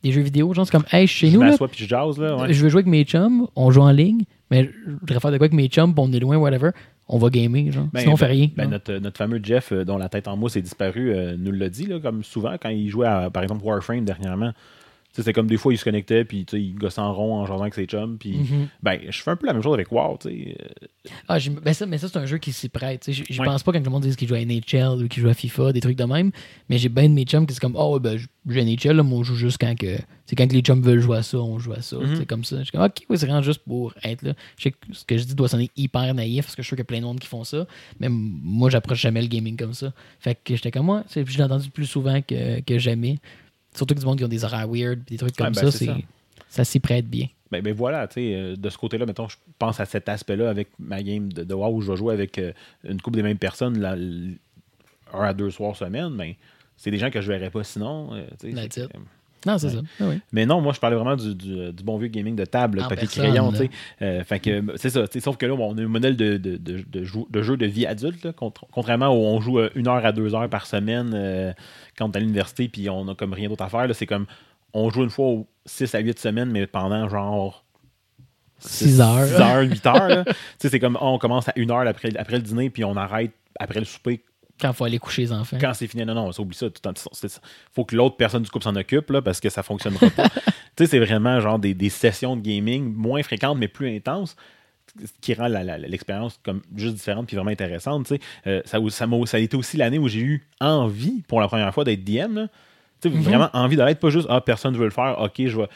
Des jeux vidéo, genre, c'est comme Hey, chez je nous, là, puis je jase, là, ouais. je veux jouer avec mes chums, on joue en ligne, mais je voudrais faire de quoi avec mes chums, on est loin, whatever, on va gamer, genre. Ben, Sinon, on fait ben- rien. ben, notre, notre fameux Jeff, euh, dont la tête en mousse est disparue, euh, nous l'a dit, là, comme souvent, quand il jouait à, par exemple, Warframe dernièrement. C'était comme des fois, il se connectait, puis tu sais, il gossait en rond en jouant avec ses chums. Puis, Mhm. ben, je fais un peu la même chose avec WoW. tu sais. Euh, Ah, ben ça, mais ça, c'est un jeu qui s'y prête. tu sais. Je Ouais. pense pas quand le monde dit qu'il joue à NHL ou qu'il joue à FIFA, des trucs de même. Mais j'ai bien de mes chums qui c'est comme, oh, ouais, ben, je joue à NHL, là, moi, on joue juste quand que. C'est quand que les chums veulent jouer à ça, on joue à ça. Mhm. C'est comme ça. Je suis comme, ok, oui, c'est vraiment juste pour être là. Je sais que ce que je dis doit sonner hyper naïf parce que je suis sûr qu'il y a plein de monde qui font ça. Mais moi, j'approche jamais le gaming comme ça. Fait que j'étais comme moi. puis Je l'ai entendu plus souvent que, que jamais. Surtout que du monde qui ont des horaires weird, des trucs comme Ouais, ben, ça, ça. ça s'y prête bien. Ben, ben voilà, tu sais, euh, de ce côté-là, mettons, je pense à cet aspect-là avec ma game de, de WoW où je vais jouer avec euh, une couple des mêmes personnes un à deux soirs semaine, ben, c'est des gens que je verrais pas sinon. euh, Non, c'est Ouais. ça. Ah oui. Mais non, moi, je parlais vraiment du, du- du bon vieux gaming de table, En papier personne, crayon, là. tu sais. Euh, fait que c'est ça, sauf que là, on a un modèle de, de, de, de jou- de jeu de vie adulte, là, contre- contrairement où on joue euh, une heure à deux heures par semaine euh, quand on est à l'université, puis on a comme rien d'autre à faire. là, C'est comme, on joue une fois aux 6 à 8 semaines, mais pendant genre 6 heures. 6 heures, 8 heures. là. (laughs) Tu sais, c'est comme, on commence à une heure après, après le dîner, puis on arrête après le souper Quand il faut aller coucher les enfants. quand c'est fini, non, non, ça oublie ça. Tout en- c'est- faut que l'autre personne du couple s'en occupe là, parce que ça fonctionnera pas. (laughs) tu sais, c'est vraiment genre des, des sessions de gaming moins fréquentes mais plus intenses ce qui rend l'expérience comme juste différente puis vraiment intéressante. tu sais. Euh, ça, ça, a été aussi l'année où j'ai eu envie pour la première fois d'être DM. là. Mhm. Vraiment envie de l'être, pas juste ah, personne ne veut le faire, ok, je vais.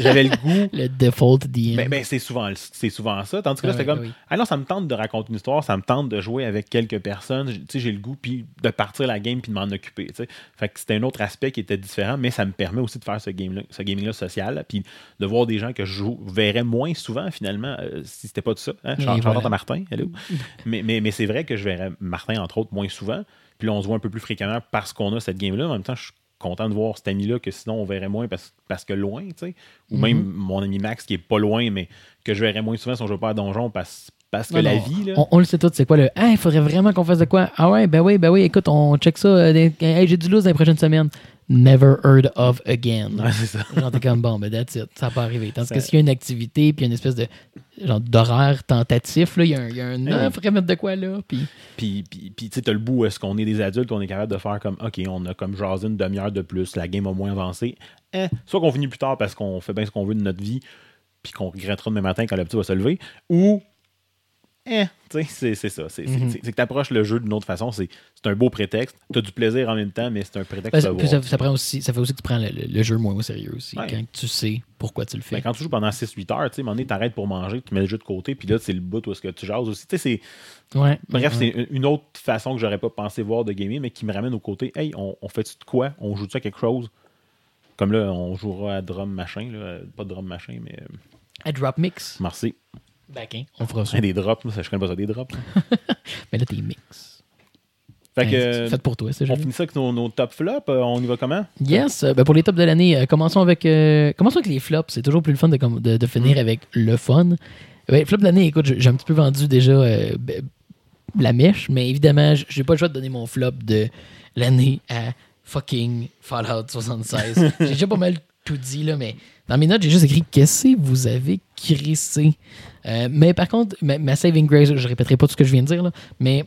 J'avais le (laughs) goût. Le default DM. Ben, ben, c'est souvent, souvent ça. Tandis que là, Ah c'était oui, comme, ah oui. ah non, ça me tente de raconter une histoire, ça me tente de jouer avec quelques personnes. J'ai le goût puis de partir la game puis de m'en occuper. Fait que c'était un autre aspect qui était différent, mais ça me permet aussi de faire ce game-là, ce gaming-là social, puis de voir des gens que je verrais moins souvent finalement euh, si c'était pas tout ça. Hein? Et Char- voilà. À Martin, hello. (laughs) mais mais, mais c'est vrai que je verrais Martin entre autres moins souvent. Puis là, on se voit un peu plus fréquemment parce qu'on a cette game-là. En même temps, je suis content de voir cet ami-là que sinon on verrait moins parce, parce que loin, tu sais. Ou Mhm. même mon ami Max qui est pas loin, mais que je verrais moins souvent si on joue pas à donjon parce, parce que Non, la non, vie, là. On, on le sait tous, c'est quoi le. Ah, il faudrait vraiment qu'on fasse de quoi? Ah ouais, ben oui, ben oui, écoute, on check ça. euh, hey, j'ai du loose dans les prochaines semaines. Never heard of again. Ouais, c'est ça. Genre, t'es comme bon, ben that's it, ça va pas arriver. Tandis que s'il y a une activité, puis une espèce de genre d'horaire tentatif, là, il y a un, il y a un ah, oui. faudrait mettre de quoi là. Puis Puis, puis, puis tu sais, t'as le bout, est-ce qu'on est des adultes, on est capable de faire comme, OK, on a comme jasé une demi-heure de plus, la game a moins avancé. Eh, soit qu'on finit plus tard parce qu'on fait bien ce qu'on veut de notre vie, puis qu'on regrettera demain matin quand le petit va se lever, ou, eh, tu c'est- ça. C'est Mhm. que t'approches le jeu d'une autre façon. C'est un beau prétexte. T'as du plaisir en même temps, mais c'est un prétexte ben, de ça, puis ça, ça prend aussi, ça fait aussi que tu prends le, le- le jeu moins au sérieux aussi. Ouais. Quand tu sais pourquoi tu le fais. Ben, quand tu joues pendant 6-8 heures, tu sais, à t'arrêtes pour manger, tu mets le jeu de côté, puis là, c'est le bout où est-ce que tu jases aussi. Tu sais, c'est. ouais. Bref, ouais. c'est une- autre façon que j'aurais pas pensé voir de gaming, mais qui me ramène au côté Hey, on, on fait-tu de quoi? On joue-tu à quelque chose? Comme là, on jouera à drum machin, là, pas drum machin, mais euh, À drop mix. Marcy. Back, hein, on fera ça. Hey, des drops, ça, je connais pas ça, des drops. (laughs) Mais là, t'es mix. Fait que, euh, c'est fait pour toi, c'est on finit ça avec nos, nos top flops. euh, on y va comment? Yes, euh, ben pour les tops de l'année, euh, commençons avec euh, commençons avec les flops. C'est toujours plus le fun de, de, de Mm. finir avec le fun. Flop de l'année, écoute, j'ai un petit peu vendu déjà ben, la mèche, mais évidemment, j'ai pas le choix de donner mon flop de l'année à fucking Fallout 76. (laughs) j'ai déjà pas mal tout dit, là, mais dans mes notes, j'ai juste écrit Qu'est-ce que vous avez crissé Euh, Mais par contre, ma, saving grace, je répéterai pas tout ce que je viens de dire, là, mais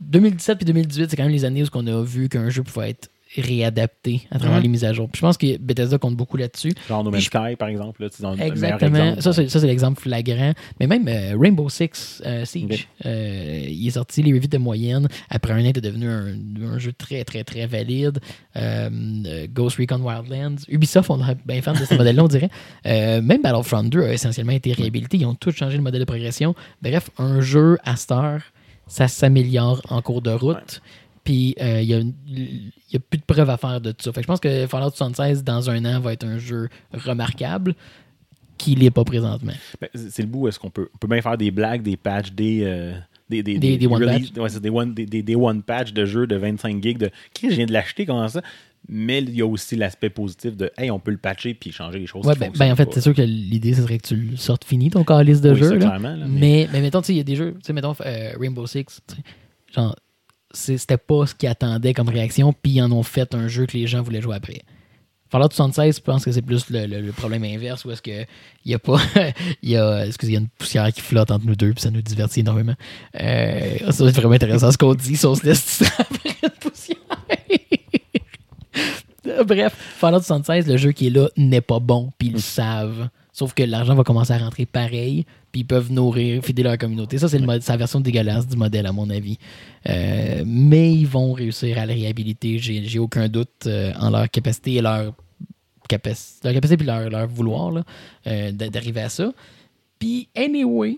2017 puis 2018, c'est quand même les années où on a vu qu'un jeu pouvait être réadapté à travers les mises à jour. Puis je pense que Bethesda compte beaucoup là-dessus. Genre No Man's Sky, par exemple. Là, dans Exactement. exemple. Ça, c'est, ça, c'est l'exemple flagrant. Mais même euh, Rainbow Six euh, Siege, Ok. euh, il est sorti, les reviews de moyenne. Après un an, il est devenu un, un jeu très, très, très valide. Euh, Ghost Recon Wildlands. Ubisoft, on aurait bien fan de ce (laughs) modèle-là, on dirait. Euh, même Battlefront 2 a essentiellement été réhabilité. Ils ont tous changé le modèle de progression. Bref, un jeu à cette heure, ça s'améliore en cours de route. Puis euh, il n'y a, plus de preuves à faire de tout ça. Fait que je pense que Fallout 76, dans un an, va être un jeu remarquable qu'il n'est pas présentement. Ben, c'est le bout. Est-ce qu'on peut, on peut bien faire des blagues, des patchs, des. euh, des, des, Des- des one release- ouais, des one, des, one patch de jeux de 25 gigs de Chris, je viens de l'acheter, comment ça? Mais il y a aussi l'aspect positif de Hey, on peut le patcher puis changer les choses. Ouais, qui ben, ben, en fait, c'est sûr que l'idée, ce serait que tu le sortes fini, ton calice de Oui, jeu. là. là, mais- mais... mais mettons, tu il y a des jeux, tu sais, mettons euh, Rainbow Six, genre, c'était pas ce qu'ils attendaient comme réaction, puis ils en ont fait un jeu que les gens voulaient jouer après. Fallout 76, je pense que c'est plus le, le- le problème inverse, où est-ce que il y a pas, il (laughs) y a, excusez, y a une poussière qui flotte entre nous deux, puis ça nous divertit énormément. Euh, ça va être vraiment intéressant ce qu'on dit, si on se laisse par une poussière. (laughs) Bref, Fallout 76, le jeu qui est là n'est pas bon, puis ils le savent. Sauf que l'argent va commencer à rentrer pareil, puis ils peuvent nourrir, fider leur communauté. Ça, c'est la version dégueulasse du modèle, à mon avis. Euh, mais ils vont réussir à le réhabiliter. J'ai aucun doute euh, en leur capacité et leur, capaci- leur capacité puis leur, leur vouloir euh, d'a- d'arriver à ça. Puis, anyway,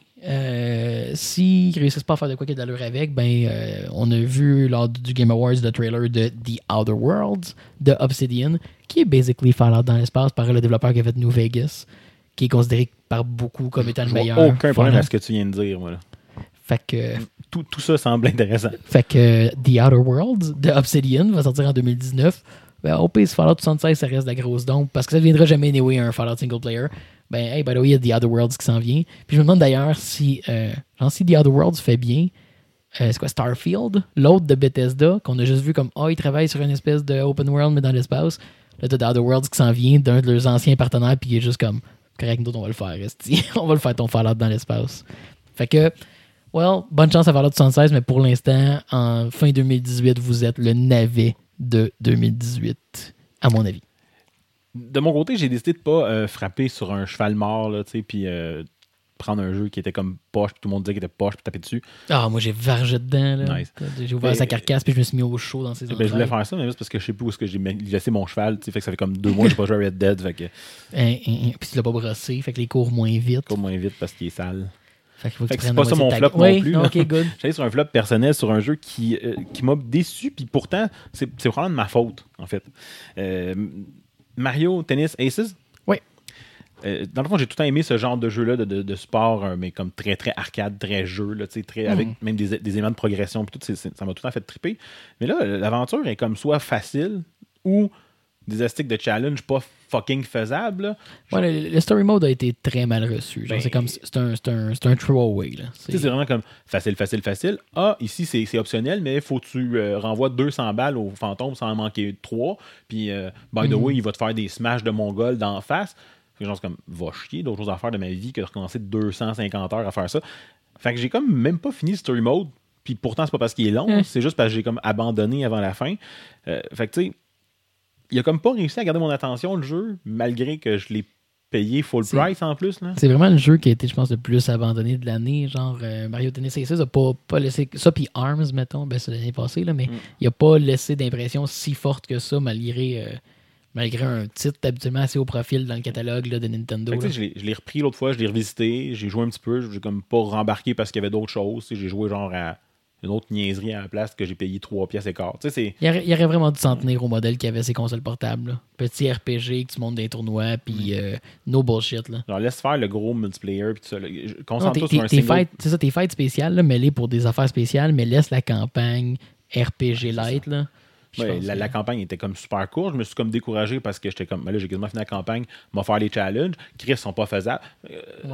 s'ils réussissent pas à faire de quoi qu'il y a d'allure avec, ben, on a vu lors du Game Awards le trailer de The Outer Worlds de Obsidian, qui est basically Fallout dans l'espace par le développeur qui a fait New Vegas, qui est considéré par beaucoup comme étant le meilleur. aucun problème à ce que tu viens de dire. Moi, là. Fait que, tout, tout ça semble intéressant. fait que The Outer Worlds de Obsidian va sortir en 2019. Ben, au pire, Fallout 76, ça reste de la grosse dompe parce que ça ne deviendra jamais anyway un Fallout single player. Ben, hey, by the way, il y a The Outer Worlds qui s'en vient. Puis je me demande d'ailleurs si, euh, genre, si The Outer Worlds fait bien, euh, c'est quoi, Starfield, l'autre de Bethesda, qu'on a juste vu comme, ah, il travaille sur une espèce de open world, mais dans l'espace. Là, t'as The Outer Worlds qui s'en vient d'un de leurs anciens partenaires, puis il est juste comme, correct, nous on va le faire, (laughs) on va le faire ton Fallout dans l'espace. Fait que, well, bonne chance à Fallout 76, mais pour l'instant, en fin 2018, vous êtes le navet de 2018, à mon avis. De mon côté, j'ai décidé de pas euh, frapper sur un cheval mort, là, tu sais, puis euh, prendre un jeu qui était comme poche, puis tout le monde disait qu'il était poche, puis taper dessus. Ah, moi, j'ai vargé dedans, là. Nice. J'ai ouvert Mais- sa carcasse, puis je me suis mis au chaud dans ses Ben, je voulais faire ça, mais juste parce que je sais plus où est-ce que j'ai laissé mon cheval, fait que ça fait comme deux mois que j'ai pas joué à Red Dead, fait que hein. Puis tu l'as pas brossé, fait que les cours moins vite. pas moins vite parce qu'il est sale. Fait que c'est pas ça mon flop non plus, là. ok, good. (laughs) J'allais sur un flop personnel sur un jeu qui, euh, qui m'a déçu, puis pourtant, c'est c'est vraiment de ma faute, en fait. Euh, Mario Tennis Aces. Euh, dans le fond, j'ai tout le temps aimé ce genre de jeu-là, de, de- de sport, euh, mais comme très, très arcade, très jeu, là, très, avec même des, des éléments de progression, tout, ça m'a tout le temps fait triper. Mais là, l'aventure est comme soit facile ou des astiques de challenge pas fucking là. Ouais, le, le story mode a été très mal reçu. Ben- c'est comme c'est un, un, c'est un throwaway. C'est- vraiment comme facile, facile, facile. Ah, ici, c'est optionnel, mais faut que tu euh, renvoies 200 balles au fantôme sans en manquer 3. Puis, euh, by the Mhm. way, il va te faire des smashs de mongol d'en face. Fait que genre, c'est comme, va chier, d'autres choses à faire de ma vie que de recommencer 250 heures à faire ça. Fait que j'ai comme même pas fini story mode. Puis pourtant, c'est pas parce qu'il est long, Mm. c'est juste parce que j'ai comme abandonné avant la fin. Euh, fait que tu sais, il a comme pas réussi à garder mon attention, le jeu, malgré que je l'ai payé full price en plus. C'est vraiment le jeu qui a été, je pense, le plus abandonné de l'année. Genre, euh, Mario Tennis Aces a pas, pas laissé. Ça, puis Arms, mettons, ben, c'est l'année passée, là, mais Mm. il a pas laissé d'impression si forte que ça, malgré, euh, malgré un titre habituellement assez haut profil dans le catalogue là, de Nintendo. Là. je l'ai- repris l'autre fois, je l'ai revisité, j'ai joué un petit peu, j'ai comme pas rembarqué parce qu'il y avait d'autres choses. J'ai joué genre à une autre niaiserie à la place que j'ai payé 3 pièces et quart. Tu sais, c'est. Il aurait, il aurait vraiment dû s'en tenir au modèle qui avait ses consoles portables. là. Petit RPG que tu montes des tournois, puis euh, no bullshit. Là. Genre, laisse faire le gros multiplayer puis tout ça. Concentre-toi sur un single. fêtes- C'est ça, tes fêtes spéciales, là, mêlées pour des affaires spéciales, mais laisse la campagne RPG light. Là. Ouais, la, campagne était comme super courte. Je me suis comme découragé parce que j'étais comme, ben là, j'ai quasiment fini la campagne, m'a faire les challenges. Chris sont pas faisables. Euh, Ouais,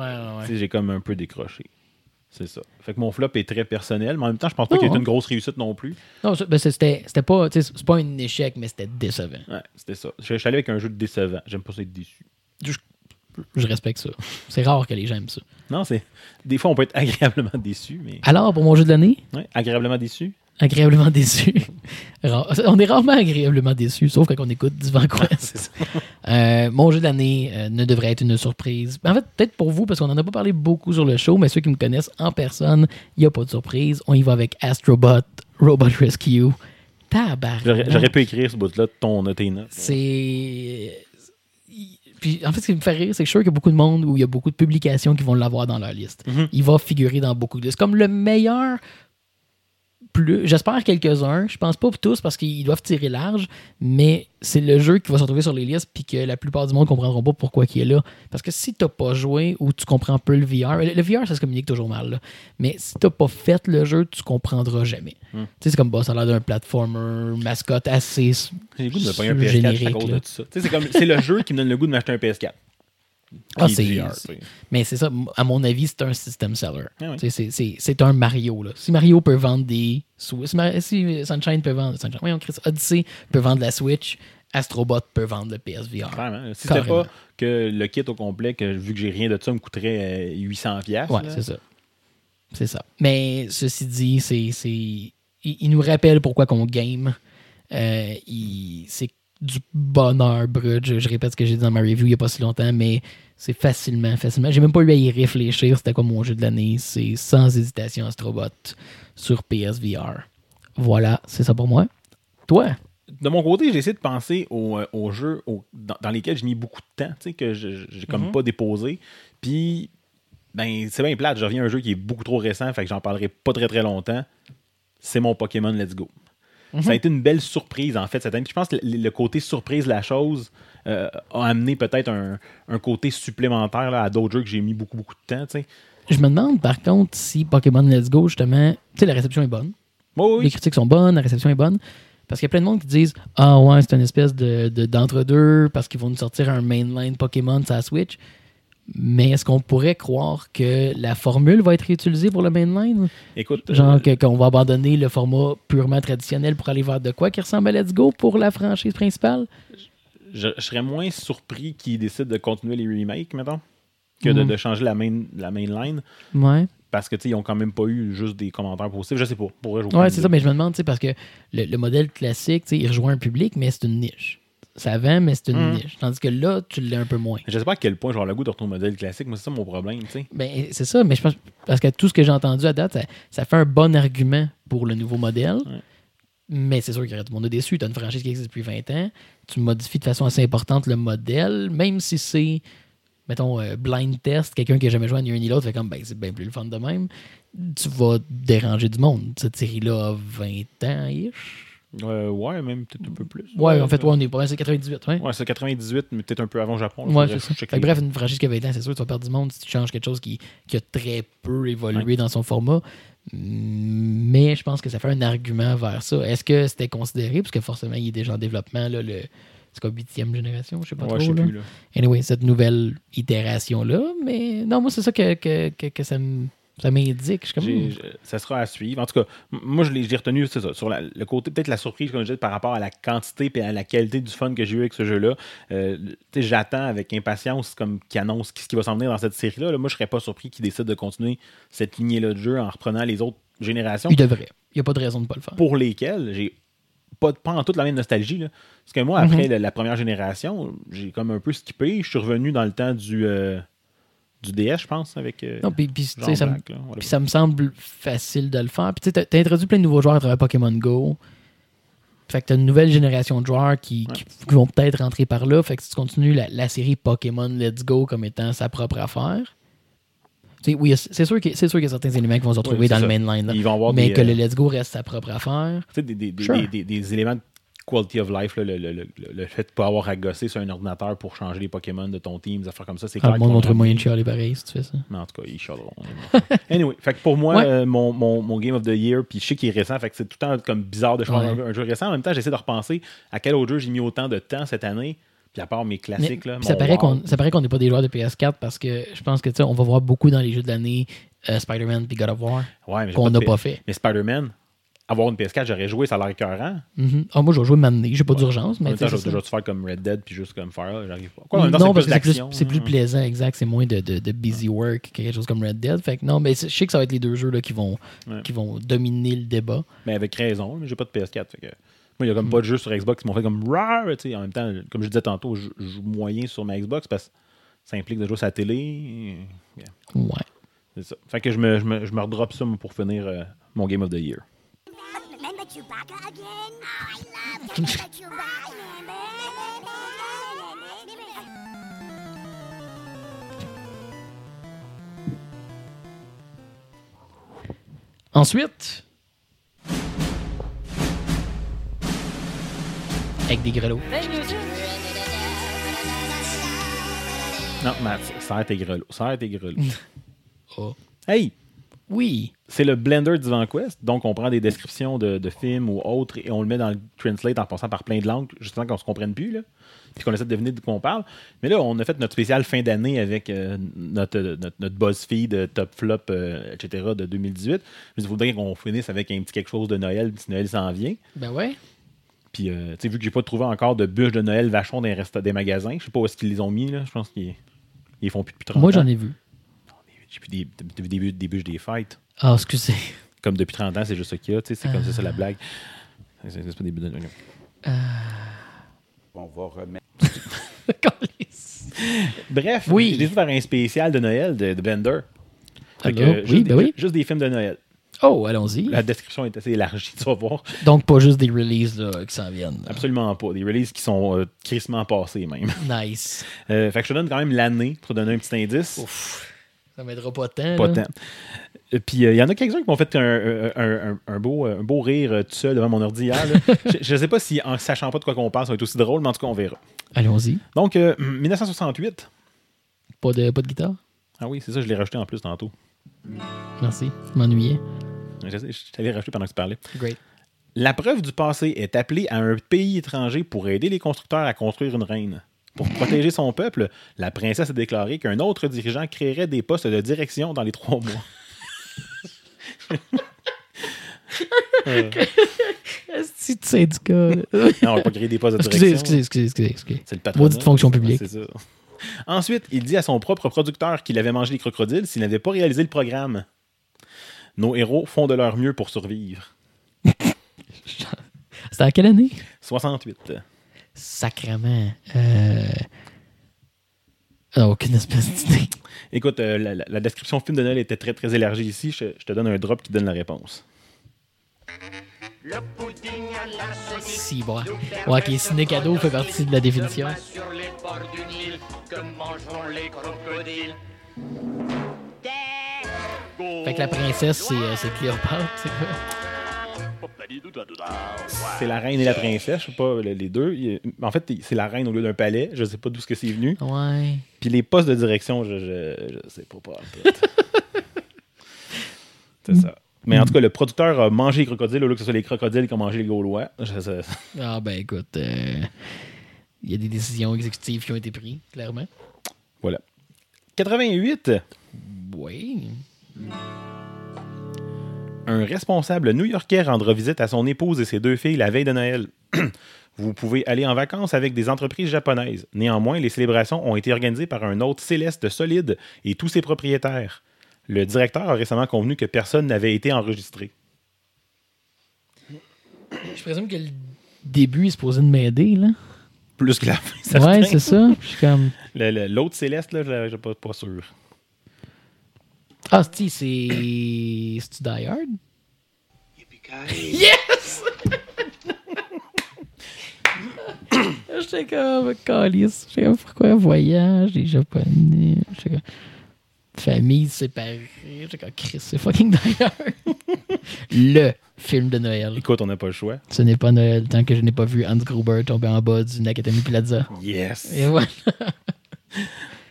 ouais, J'ai comme un peu décroché. C'est ça. Fait que mon flop est très personnel, mais en même temps, je pense pas Non, qu'il ait une grosse réussite non plus. Non, ben, c'était c'était pas, c'est pas un échec, mais c'était décevant. Ouais, c'était ça. Je suis allé avec un jeu décevant. J'aime pas ça être déçu. Je respecte ça. C'est rare que les gens aiment ça. Non, c'est. Des fois, on peut être (laughs) agréablement déçu, mais. Alors, pour mon jeu de l'année, Ouais, agréablement déçu. Agréablement déçu. On est rarement agréablement déçu, sauf quand on écoute Divan Quest. (laughs) Euh, mon jeu de l'année euh, ne devrait être une surprise. En fait, peut-être pour vous, parce qu'on n'en a pas parlé beaucoup sur le show, mais ceux qui me connaissent en personne, il n'y a pas de surprise. On y va avec Astrobot Robot Rescue. Tabarnak. J'aurais pu écrire ce bout-là de ton notes. C'est. Puis, en fait, ce qui me fait rire, c'est que je suis sûr qu'il y a beaucoup de monde où il y a beaucoup de publications qui vont l'avoir dans leur liste. Mhm. Il va figurer dans beaucoup de listes. Comme le meilleur. Plus, j'espère quelques-uns. Je pense pas pour tous parce qu'ils doivent tirer large, mais c'est le jeu qui va se retrouver sur les listes puis que la plupart du monde comprendront pas pourquoi il est là. Parce que si t'as pas joué ou tu comprends peu le VR, le, le VR ça se communique toujours mal, là. mais si t'as pas fait le jeu, tu comprendras jamais. Hmm. Tu sais, c'est comme bah, ça a l'air d'un platformer mascotte assez J'ai le goût de me payer un PS4 générique, à cause là. de tout ça. Tu sais, C'est comme c'est le jeu qui me donne le goût de m'acheter un PS4. Ah, c'est-. Mais c'est ça, à mon avis, c'est un system seller. Ah c'est- un Mario. Là. Si Mario peut vendre des Switch, si, Sunshine peut vendre. Sunshine, voyons, Chris, Odyssey peut vendre la Switch, Astrobot peut vendre le PSVR. Clairement. Si c'était pas que le kit au complet, que vu que j'ai rien de ça, me coûterait euh, 800$. piastres, Ouais, c'est ça. C'est ça. Mais ceci dit, c'est. c'est- Il, il nous rappelle pourquoi qu'on game. Euh, il- c'est du bonheur brut. Je, je répète ce que j'ai dit dans ma review il n'y a pas si longtemps, mais c'est facilement, facilement. J'ai même pas eu à y réfléchir. C'était quoi mon jeu de l'année? C'est sans hésitation Astrobot sur PSVR. Voilà, c'est ça pour moi. Toi? De mon côté, j'ai essayé de penser aux, euh, aux jeux au- dans, dans lesquels j'ai mis beaucoup de temps, tu sais, que je j'ai comme Mhm. pas déposé. Puis, ben, c'est bien plate. Je reviens à un jeu qui est beaucoup trop récent, fait que j'en parlerai pas très très longtemps. C'est mon Pokémon Let's Go. Ça a été une belle surprise, en fait, cette année. Puis Je pense que le, côté surprise de la chose euh, a amené peut-être un, un côté supplémentaire là, à d'autres jeux que j'ai mis beaucoup, beaucoup de temps. Je me demande par contre si Pokémon Let's Go, justement, tu sais, la réception est bonne. Oui, Les critiques sont bonnes, la réception est bonne. Parce qu'il y a plein de monde qui disent Ah ouais, c'est une espèce de, de- d'entre-deux parce qu'ils vont nous sortir un mainline Pokémon sur la Switch. Mais est-ce qu'on pourrait croire que la formule va être réutilisée pour le mainline? Écoute, Genre euh, qu'on va abandonner le format purement traditionnel pour aller vers de quoi qui ressemble à Let's Go pour la franchise principale? je, je serais moins surpris qu'ils décident de continuer les remakes, mettons, que de, de changer la main, la main line. Ouais. Parce que, ils ont quand même pas eu juste des commentaires positifs. Je sais pas. Pour Ouais, c'est ça, mais je me demande, parce que le, le modèle classique, il rejoint un public, mais c'est une niche. Ça vend, mais c'est une Mhm. niche. Tandis que là, tu l'as un peu moins. Je sais pas à quel point j'aurai le goût de retourner au modèle classique. Moi, c'est ça mon problème, tu sais. Ben, c'est ça, mais je pense parce que tout ce que j'ai entendu à date, ça, ça fait un bon argument pour le nouveau modèle. Ouais. Mais c'est sûr qu'il y aurait tout le monde est déçu. Tu as une franchise qui existe depuis 20 ans. Tu modifies de façon assez importante le modèle, même si c'est, mettons, euh, blind test, quelqu'un qui n'a jamais joué à ni un ni l'autre, fait comme, ben, c'est bien plus le fun de même. Tu vas déranger du monde. Cette série-là a 20 ans-ish. Euh, ouais, même peut-être un peu plus. Ouais, en fait, ouais, on est pas c'est 98, ouais. Ouais, c'est 98, mais peut-être un peu avant Japon. Ouais, c'est ça. Fait bref, une franchise qui a 20 ans, c'est sûr, tu vas perdre du monde si tu changes quelque chose qui, qui a très peu évolué dans son format. Mais je pense que ça fait un argument vers ça. Est-ce que c'était considéré, parce que forcément, il est déjà en développement, là, le, C'est quoi, huitième génération? Je sais pas Ouais, trop. je sais là. plus, là. Anyway, cette nouvelle itération-là. Mais non, moi, c'est ça que, que, que, que ça me- ça m'indique. Je suis comme, J'ai- hmm. ça sera à suivre. En tout cas, m- moi, je l'ai j'ai retenu, c'est ça, sur la- le côté, peut-être la surprise, comme je disais, par rapport à la quantité et à la qualité du fun que j'ai eu avec ce jeu-là. Euh, tu sais, J'attends avec impatience comme qu'ils annoncent ce qui va s'en venir dans cette série-là. Là, moi, je serais pas surpris qu'ils décident de continuer cette lignée-là de jeu en reprenant les autres générations il devrait. Il n'y a pas de raison de ne pas le faire. pour lesquelles j'ai pas, pas en toute la même nostalgie. là. Parce que moi, après la, la première génération, j'ai comme un peu skippé. Je suis revenu dans le temps du, euh, du DS, je pense, avec euh, Non, puis, puis, tu ça, Black, là, puis ça me semble facile de le faire. Puis tu sais, t'as- t'as introduit plein de nouveaux joueurs à travers Pokémon Go. Fait que t'as une nouvelle génération de joueurs qui, qui- qui vont peut-être rentrer par là. Fait que si tu continues la, la série Pokémon Let's Go comme étant sa propre affaire. Tu oui, c'est sûr qu'il y a certains éléments qui vont se retrouver dans le mainline. là. Ils vont avoir Mais des, que euh, le Let's Go reste sa propre affaire. Tu sais, des, des, des, Sure. éléments quality of life, là, le, le, le, le fait de pas avoir à gosser sur un ordinateur pour changer les Pokémon de ton team, des affaires comme ça, c'est Ah, clair. le monde montre moyen de chialer pareil si tu fais ça. Mais en tout cas, ils chialeront. (laughs) anyway, fait que pour moi, Ouais. euh, mon, mon, mon Game of the Year, puis je sais qu'il est récent, fait que c'est tout le temps comme bizarre de choisir Ouais. un, un jeu récent. En même temps, j'essaie de repenser à quel autre jeu j'ai mis autant de temps cette année, puis à part mes Mais- classiques. là, puis ça paraît WoW. qu'on ça paraît qu'on n'est pas des joueurs de PS4 parce que je pense que tu sais, on va voir beaucoup dans les jeux de l'année euh, Spider-Man puis God of War Ouais, mais qu'on n'a pas fait. Mais Spider-Man, avoir une PS4, j'aurais joué, ça a l'air écœurant. Mhm. Ah, moi, je vais jouer maintenant. J'ai pas d'urgence, En mais temps, je vais déjà faire comme Red Dead, puis juste comme Fire, j'arrive pas. Quoi, en même temps, non, parce que c'est plus, plus hein. plaisant, exact. C'est moins de, de, de busy work que quelque chose comme Red Dead. Fait que non, mais je sais que ça va être les deux jeux là, qui, vont, Ouais. qui vont dominer le débat. Mais avec raison, mais j'ai pas de PS4. Fait que, moi, il y a comme pas de jeux sur Xbox qui m'ont fait comme rare. tu sais. En même temps, comme je disais tantôt, je joue moyen sur ma Xbox parce que ça implique de jouer sur la télé. Yeah, Ouais. c'est ça. Fait que je me, je me, je me redrop ça pour finir euh, mon Game of the Year. Remember Chewbacca again? Oh, I love to remember (laughs) Chewbacca. Ensuite, avec des grelots. Non, Matt, serre tes grelots. Serre tes grelots. (laughs) Oh. Hey! Oui. C'est le Blender d'Ivan Quest. Donc, on prend des descriptions de, de films ou autres et on le met dans le translate en passant par plein de langues, justement qu'on se comprenne plus, là. Puis qu'on essaie de deviner de quoi on parle. Mais là, on a fait notre spécial fin d'année avec euh, notre, notre, notre BuzzFeed euh, Top Flop, euh, etc. de 2018. Il faudrait qu'on finisse avec un petit quelque chose de Noël, si Noël s'en vient. Ben ouais. Puis, euh, tu sais, vu que j'ai pas trouvé encore de bûches de Noël vachon dans les des magasins, je sais pas où est-ce qu'ils les ont mis, là. Je pense qu'ils ils font plus depuis 30 Moi, j'en ai vu. Plus des, des, des, des bûches des fêtes. Ah, excusez. Comme depuis 30 ans, c'est juste ça qu'il y a, tu sais, c'est comme ça, c'est la blague. C'est pas des bûches de Noël. On va remettre. (laughs) Bref, Oui. j'ai décidé de faire un spécial de Noël de, de Blender. Euh, oui, juste, ben des, oui. juste des films de Noël. Oh, allons-y. La description est assez élargie, (laughs) tu vas voir. Donc, pas juste des releases là, qui s'en viennent. là. Absolument pas. Des releases qui sont euh, crissement passées, même. Nice. Euh, fait que je te donne quand même l'année pour te donner un petit indice. Ouf. Ça m'aidera pas tant. Pas là. tant. Euh, Puis il y en a quelques-uns qui m'ont fait un, un- un- un beau, un beau rire euh, tout seul devant mon ordi hier. (laughs) je ne sais pas si en sachant pas de quoi qu'on parle, ça va être aussi drôle, mais en tout cas, on verra. Allons-y. Donc, euh, 1968. Pas de, pas de guitare? Ah oui, c'est ça, je l'ai rajouté en plus tantôt. Merci. Je m'ennuyais. Je, je t'avais rajouté pendant que tu parlais. Great. La preuve du passé est appelée à un pays étranger pour aider les constructeurs à construire une reine. Pour protéger son peuple, la princesse a déclaré qu'un autre dirigeant créerait des postes de direction dans les trois mois. C'est du syndicat. Non, on va pas créer des postes de direction. excusez, excusez, excusez, excusez. C'est le patron. Maudite fonction publique. C'est ça. Ensuite, il dit à son propre producteur qu'il avait mangé les crocodiles s'il n'avait pas réalisé le programme. Nos héros font de leur mieux pour survivre. (laughs) C'était en quelle année? 68. Sacrement. Euh... ah, aucune espèce d'idée. Écoute, euh, la, la- la description film de Noël était très très élargie ici. Je, je te donne un drop qui donne la réponse. Si, bon. Ouais, ok, ciné cadeau fait partie de la définition. Sur les bords du Nil, que mangeront les crocodiles. Fait que la princesse, c'est euh, c'est Cléopâtre, c'est quoi? C'est la reine et la princesse, je sais pas le- les deux. En fait, c'est la reine au lieu d'un palais. Je sais pas d'où ce que c'est venu. Ouais. Puis les postes de direction, je, je, je sais pas. (laughs) c'est ça. Mais en tout cas, le producteur a mangé les crocodiles au lieu que ce soit les crocodiles qui ont mangé les Gaulois. Ah, ben écoute. euh, il y a des décisions exécutives qui ont été prises, clairement. Voilà. 88. Oui. Un responsable new-yorkais rendra visite à son épouse et ses deux filles la veille de Noël. (clears throat) Vous pouvez aller en vacances avec des entreprises japonaises. Néanmoins, les célébrations ont été organisées par un hôte céleste solide et tous ses propriétaires. Le directeur a récemment convenu que personne n'avait été enregistré. Je présume que le début est supposé de m'aider, là. Plus que la fin, Ouais, c'est ça. Je suis comme. Le- le- L'hôte céleste, là, je suis pas, pas sûr. Ah, si, c'est. C'est-tu Die Hard? Yes! (laughs) J'étais comme, calice. J'étais comme, pourquoi voyage, les Japonais? J'étais comme, famille séparée. J'étais comme, Chris, c'est fucking Die Hard. (laughs) Le film de Noël. Écoute, on n'a pas le choix. Ce n'est pas Noël tant que je n'ai pas vu Hans Gruber tomber en bas du Nakatomi Plaza. Yes! Et voilà.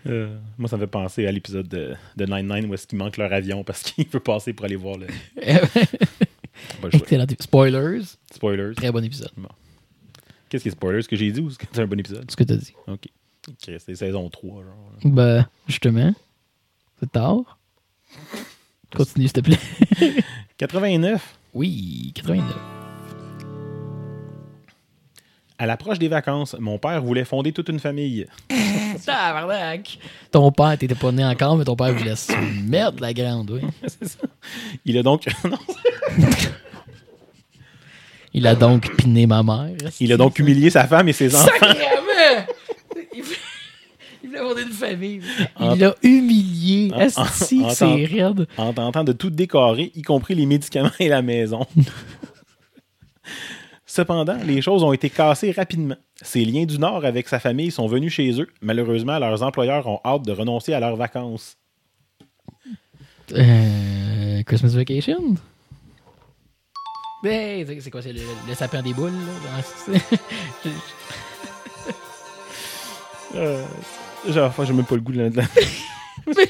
Euh, moi, ça me fait penser à l'épisode de, de 9-9 où est-ce qu'il manque leur avion parce qu'il (laughs) veut passer pour aller voir le. (laughs) Excellent. Spoilers. Spoilers. Très bon épisode. Qu'est-ce qui est spoilers? Ce que j'ai dit ou ce que (laughs) c'est un bon épisode? Ce que t'as dit. Ok. Ok, c'est saison 3, genre. là. Ben, justement, c'est tard. Continue, s'il te plaît. 89. Oui, 89. À l'approche des vacances, mon père voulait fonder toute une famille. (laughs) Tabarnak! Ton père, t'étais pas né encore, mais ton père voulait se mettre la grande, oui. (laughs) C'est ça. Il a donc. (laughs) non, Il a donc piné ma mère. il a donc humilié sa femme et ses enfants. Sacrément! Il voulait- il voulait avoir une famille. Il l'a humilié. Esti, que c'est raide? en tentant de tout décorer, y compris les médicaments et la maison. Cependant, les choses ont été cassées rapidement. Ses liens du Nord avec sa famille sont venus chez eux. Malheureusement, leurs employeurs ont hâte de renoncer à leurs vacances. Euh, Christmas Vacation? Hey, c'est- quoi? C'est le, le sapin des boules? Là? Euh, genre, enfin, j'ai même pas le goût de là-dedans. C'est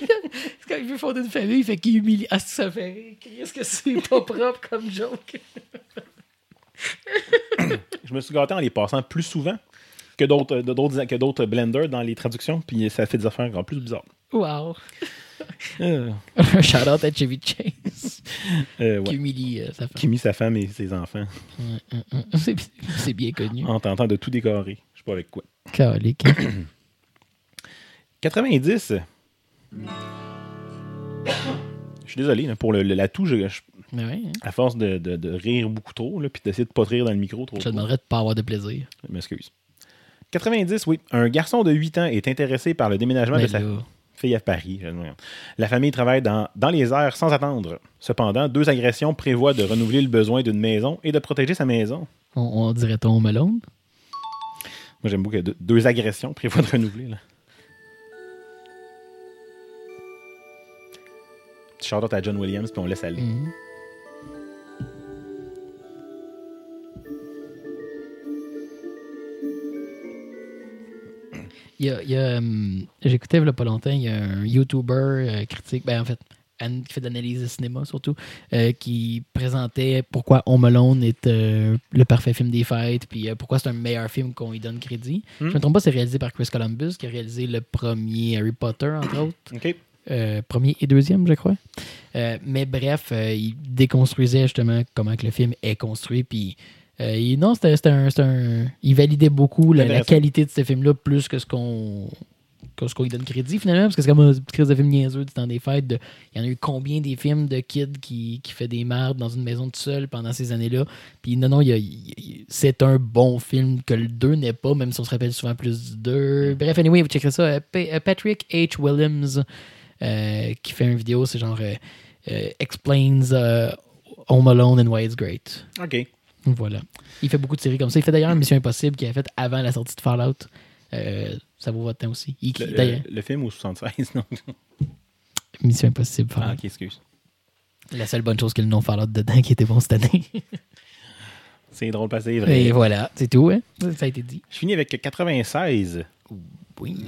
quand il veut fonder une famille, il fait qu'il humilie. Ah, ça fait rire. Qu'est-ce que c'est pas propre comme joke? Je me suis gâté en les passant plus souvent que d'autres, de- d'autres, que d'autres blenders dans les traductions, puis ça fait des affaires encore plus bizarres. Wow. Euh, (laughs) Un shout-out à Chevy Chase euh, qui humilie euh, sa femme. Qui mit sa femme et ses enfants C'est c'est bien connu. en tentant de tout décorer. Je sais pas avec quoi. Calique. (clears throat) 90. Je suis désolé là, pour le, le- l'atout, je, je- Mais ouais, hein. à force de, de- de rire beaucoup trop, là, puis d'essayer de pas rire dans le micro trop. je te demanderais de pas avoir de plaisir. Je m'excuse. 90, oui. Un garçon de 8 ans est intéressé par le déménagement Mais de sa fille à Paris. La famille travaille dans, dans les airs sans attendre. Cependant, deux agressions prévoient de renouveler le besoin d'une maison et de protéger sa maison. on, on dirait ton melon. Moi, j'aime beaucoup que deux, deux agressions prévoient de renouveler. Là. Petit shout-out à John Williams, puis on laisse aller. Il y a, il y a, hum, j'écoutais il y a pas longtemps, il y a un YouTuber euh, critique, ben en fait, qui fait de l'analyse de cinéma surtout, euh, qui présentait pourquoi Home Alone est euh, le parfait film des fêtes, puis euh, pourquoi c'est un meilleur film qu'on lui donne crédit. Hmm. Je me trompe pas, c'est réalisé par Chris Columbus, qui a réalisé le premier Harry Potter, entre autres. OK. Euh, premier et deuxième, je crois. Euh, mais bref, euh, il déconstruisait justement comment que le film est construit. Puis, il- non, c'était un, un- Il validait beaucoup la, qualité de ce film-là plus que ce qu'on que ce qu'on lui donne crédit finalement. Parce que c'est comme un petit crise de film niaiseux du temps des fêtes. de- il y en a eu combien des films de kids qui, qui fait des merdes dans une maison tout seul pendant ces années-là. Puis non, non, c'est un bon film que le 2 n'est pas, même si on se rappelle souvent plus du 2. Bref, anyway, vous checkerez ça. Pa- Patrick H. Williams euh, qui fait une vidéo, c'est genre euh, euh, Explains euh, Home Alone and Why It's Great. OK. Voilà. Il fait beaucoup de séries comme ça. Il fait d'ailleurs une Mission Impossible qu'il a faite avant la sortie de Fallout. Ça vaut votre temps aussi. Il- Le, d'ailleurs, le- le film au 76, non? (laughs) Mission Impossible Fallout. Ah, OK, excuse. La seule bonne chose que le nom Fallout dedans qui était bon cette année. (laughs) C'est drôle, parce que c'est vrai. Et voilà, c'est tout. Hein? Ça a été dit. Je finis avec 96. Oui.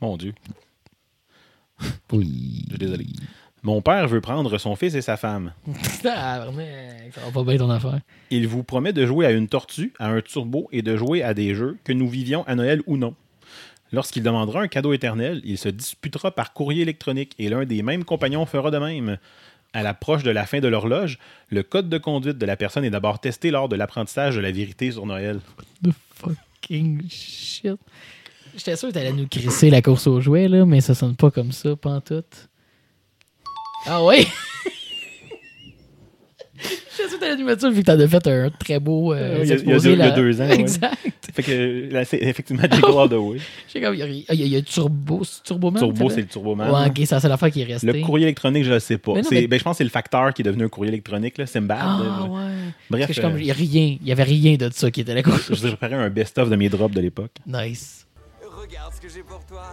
Mon Dieu. (laughs) Oui. Je suis désolé. Mon père veut prendre son fils et sa femme. (laughs) Ah, ça va pas bien ton affaire. Il vous promet de jouer à une tortue, à un turbo et de jouer à des jeux, que nous vivions à Noël ou non. Lorsqu'il demandera un cadeau éternel, il se disputera par courrier électronique et l'un des mêmes compagnons fera de même. À l'approche de la fin de l'horloge, le code de conduite de la personne est d'abord testé lors de l'apprentissage de la vérité sur Noël. The fucking shit? J'étais sûr que t'allais nous crisser la course aux jouets, là, mais ça sonne pas comme ça, pantoute. Ah ouais? (laughs) J'étais sûr que t'allais nous mettre ça vu que t'en as fait un très beau. euh, Il y a- il y a deux- il y a là. deux ans, ouais. Exact. Fait que là, c'est effectivement Jingle All the Way. (laughs) J'ai comme, il y a, il y a- Turbo, c'est Turboman. Turbo, c'est le Turboman. Ouais, ok, ça, c'est l'affaire qui est restée. Le courrier électronique, je ne sais pas. Mais non, C'est- mais- ben, je pense que c'est le facteur qui est devenu un courrier électronique, là, Simbad. Ah ouais. Bref, Parce que je comme, euh, il y a rien, il y avait rien de ça qui était là. je vous ai préparé un best-of de mes drops de l'époque. nice. Regarde ce que j'ai pour toi.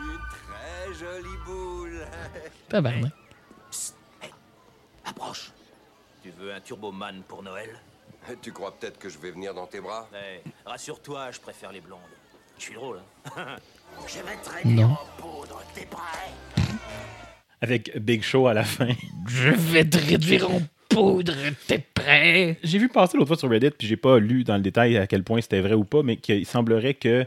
Une très jolie boule. (laughs) Tabarnak. Approche. Tu veux un Turboman pour Noël? (laughs) Tu crois peut-être que je vais venir dans tes bras? Eh, Rassure-toi, je préfère les blondes. Je suis drôle, hein (laughs) Je vais te traîner Non. en poudre, t'es prêt? Avec Big Show à la fin. Je vais te réduire en poudre, t'es prêt? J'ai vu passer l'autre fois sur Reddit, puis j'ai pas lu dans le détail à quel point c'était vrai ou pas, mais qu'il semblerait que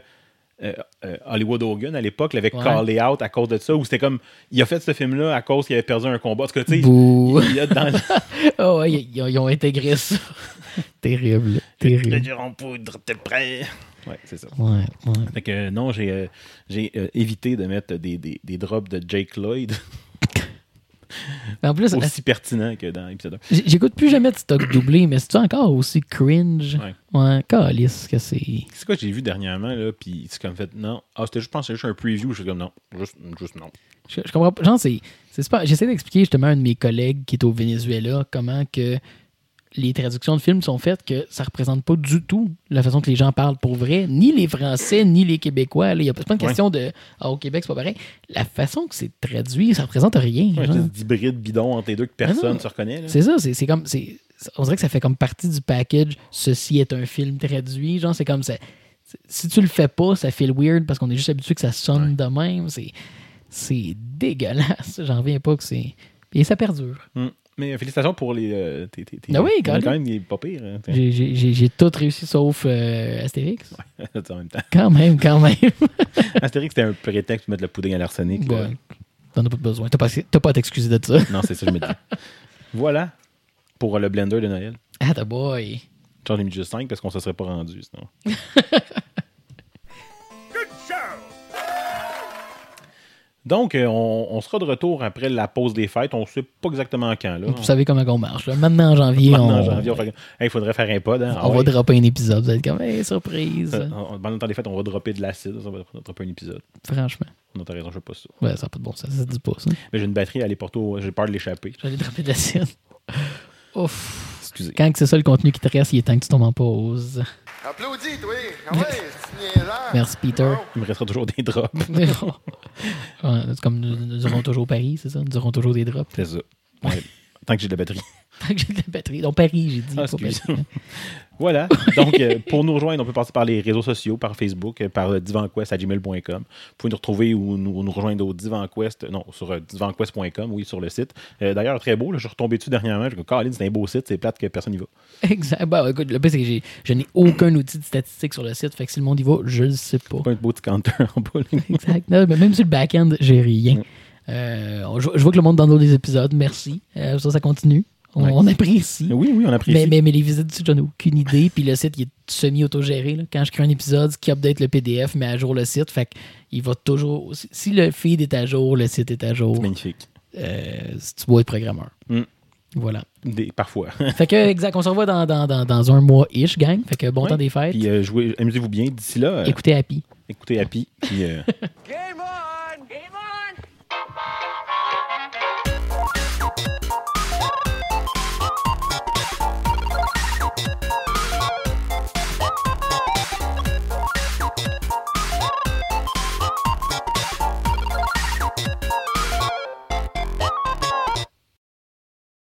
euh, euh, Hollywood Hogan, à l'époque, l'avait Ouais. callé out à cause de ça, ou c'était comme, il a fait ce film-là à cause qu'il avait perdu un combat. Parce que, tu sais, Bouh. il y a dans Ah (laughs) ouais, ils, ils ont- ils ont intégré ça. (laughs) terrible, terrible. Réduire en poudre, t'es prêt? Ouais, c'est ça. Ouais, ouais. Fait que euh, non, j'ai euh, j'ai euh, évité de mettre des, des, des drops de Jake Lloyd (laughs) (laughs) En plus, aussi pertinents que dans l'épisode 1. j- j'écoute plus jamais de stock doublé, mais c'est encore aussi cringe? Ouais. Ouais, calice que c'est. C'est quoi que j'ai vu dernièrement, là, puis c'est comme fait, non. Ah, c'était juste, je pense, c'était juste un preview, je suis comme, non, juste, juste non. Je, je comprends pas. Genre, c'est, c'est super. J'essaie d'expliquer justement à un de mes collègues qui est au Venezuela comment que les traductions de films sont faites que ça représente pas du tout la façon que les gens parlent pour vrai, ni les Français, ni les Québécois. Il y a pas Ouais. question de ah, au Québec, c'est pas pareil. La façon que c'est traduit, ça représente rien. Ouais, genre. espèce d'hybride bidon entre les deux que personne Ah non. ne se reconnaît. C'est ça, c'est, comme. On dirait que ça fait comme partie du package. Ceci est un film traduit. Genre, c'est comme ça. Si tu le fais pas, ça fait weird parce qu'on est juste habitué que ça sonne de même. C'est, c'est dégueulasse. J'en reviens pas que c'est. Et ça perdure. Hum. Mais euh, félicitations pour les. euh, tes, tes, tes- Ah oui, Ouais, quand quand même. il est pas pire. hein. J'ai, tout réussi sauf euh, Astérix. (laughs) en même temps. Quand même, quand même. (laughs) Astérix, c'était un prétexte pour mettre le pudding à l'arsenic. Ouais. T'en as pas besoin. T'as pas, pas à t'excuser de ça. (laughs) Non, c'est ça, je me dis. voilà pour le blender de Noël. Ah, the boy. J'en ai mis juste 5 parce qu'on se serait pas rendu sinon. Donc, euh, on, on sera de retour après la pause des fêtes. On sait pas exactement quand. Là. Vous savez comment on marche. Là. Maintenant, en janvier, Maintenant, on, en janvier, on fait- Hey, il faudrait faire un pod. Hein? on Ah va ouais. dropper un épisode. Vous êtes comme, hey, surprise. Euh, en- Pendant le temps des fêtes, on va dropper de l'acide. On va dropper un épisode. Franchement. Non, t'as raison, je sais pas ça. Ouais, ça n'a pas de bon sens. Ça se dit pas, ça. Mais j'ai une batterie à aller porter au- J'ai peur de l'échapper. J'allais dropper de la sienne. (laughs) Ouf. Excusez. Quand que c'est ça le contenu qui te reste, il est temps que tu tombes en pause. Applaudis! Ah ouais, niaisant! Merci, Peter. Il me restera toujours des drops. (laughs) C'est comme nous, nous aurons toujours Paris, c'est ça? Nous aurons toujours des drops. C'est ça. Ouais. Tant que j'ai de la batterie. (laughs) Tant que j'ai de la batterie. Donc, Paris, j'ai dit. Ah. (laughs) Voilà. Donc, euh, pour nous rejoindre, on peut passer par les réseaux sociaux, par Facebook, euh, par euh, divanquest.gmail.com. Vous pouvez nous retrouver ou nous, nous rejoindre au divanquest, non, sur euh, divanquest.com, oui, sur le site. D'ailleurs, très beau, là, je suis retombé dessus dernièrement. Je me Caroline, c'est un beau site, c'est plate que personne n'y va. (laughs) Exact. Bah, écoute, le pire, c'est que je n'ai aucun outil de statistique sur le site. Fait que si le monde y va, je le sais pas. Pas un beau petit counter en bas. Exact. Non, mais même sur le back-end, j'ai rien. Euh, je, je vois que le monde download des épisodes. Merci. Euh, ça, ça continue. On, Ouais. on apprécie. Oui, oui, on apprécie. Mais, mais, mais les visites, dessus, j'en ai aucune idée. Puis le site, il est semi-autogéré. là. Quand je crée un épisode, ce qui update le PDF, met à jour le site. Fait il va toujours. Si, le feed est à jour, le site est à jour. C'est magnifique. Euh, si tu dois être programmeur. Mm. Voilà. Des- parfois. (laughs) Fait que, exact, on se revoit dans, dans, dans, dans un mois-ish, gang. Fait que bon Ouais. temps des fêtes. Puis euh, jouez- amusez-vous bien. D'ici là, euh, Écoutez Happy. écoutez Happy. Puis, (laughs)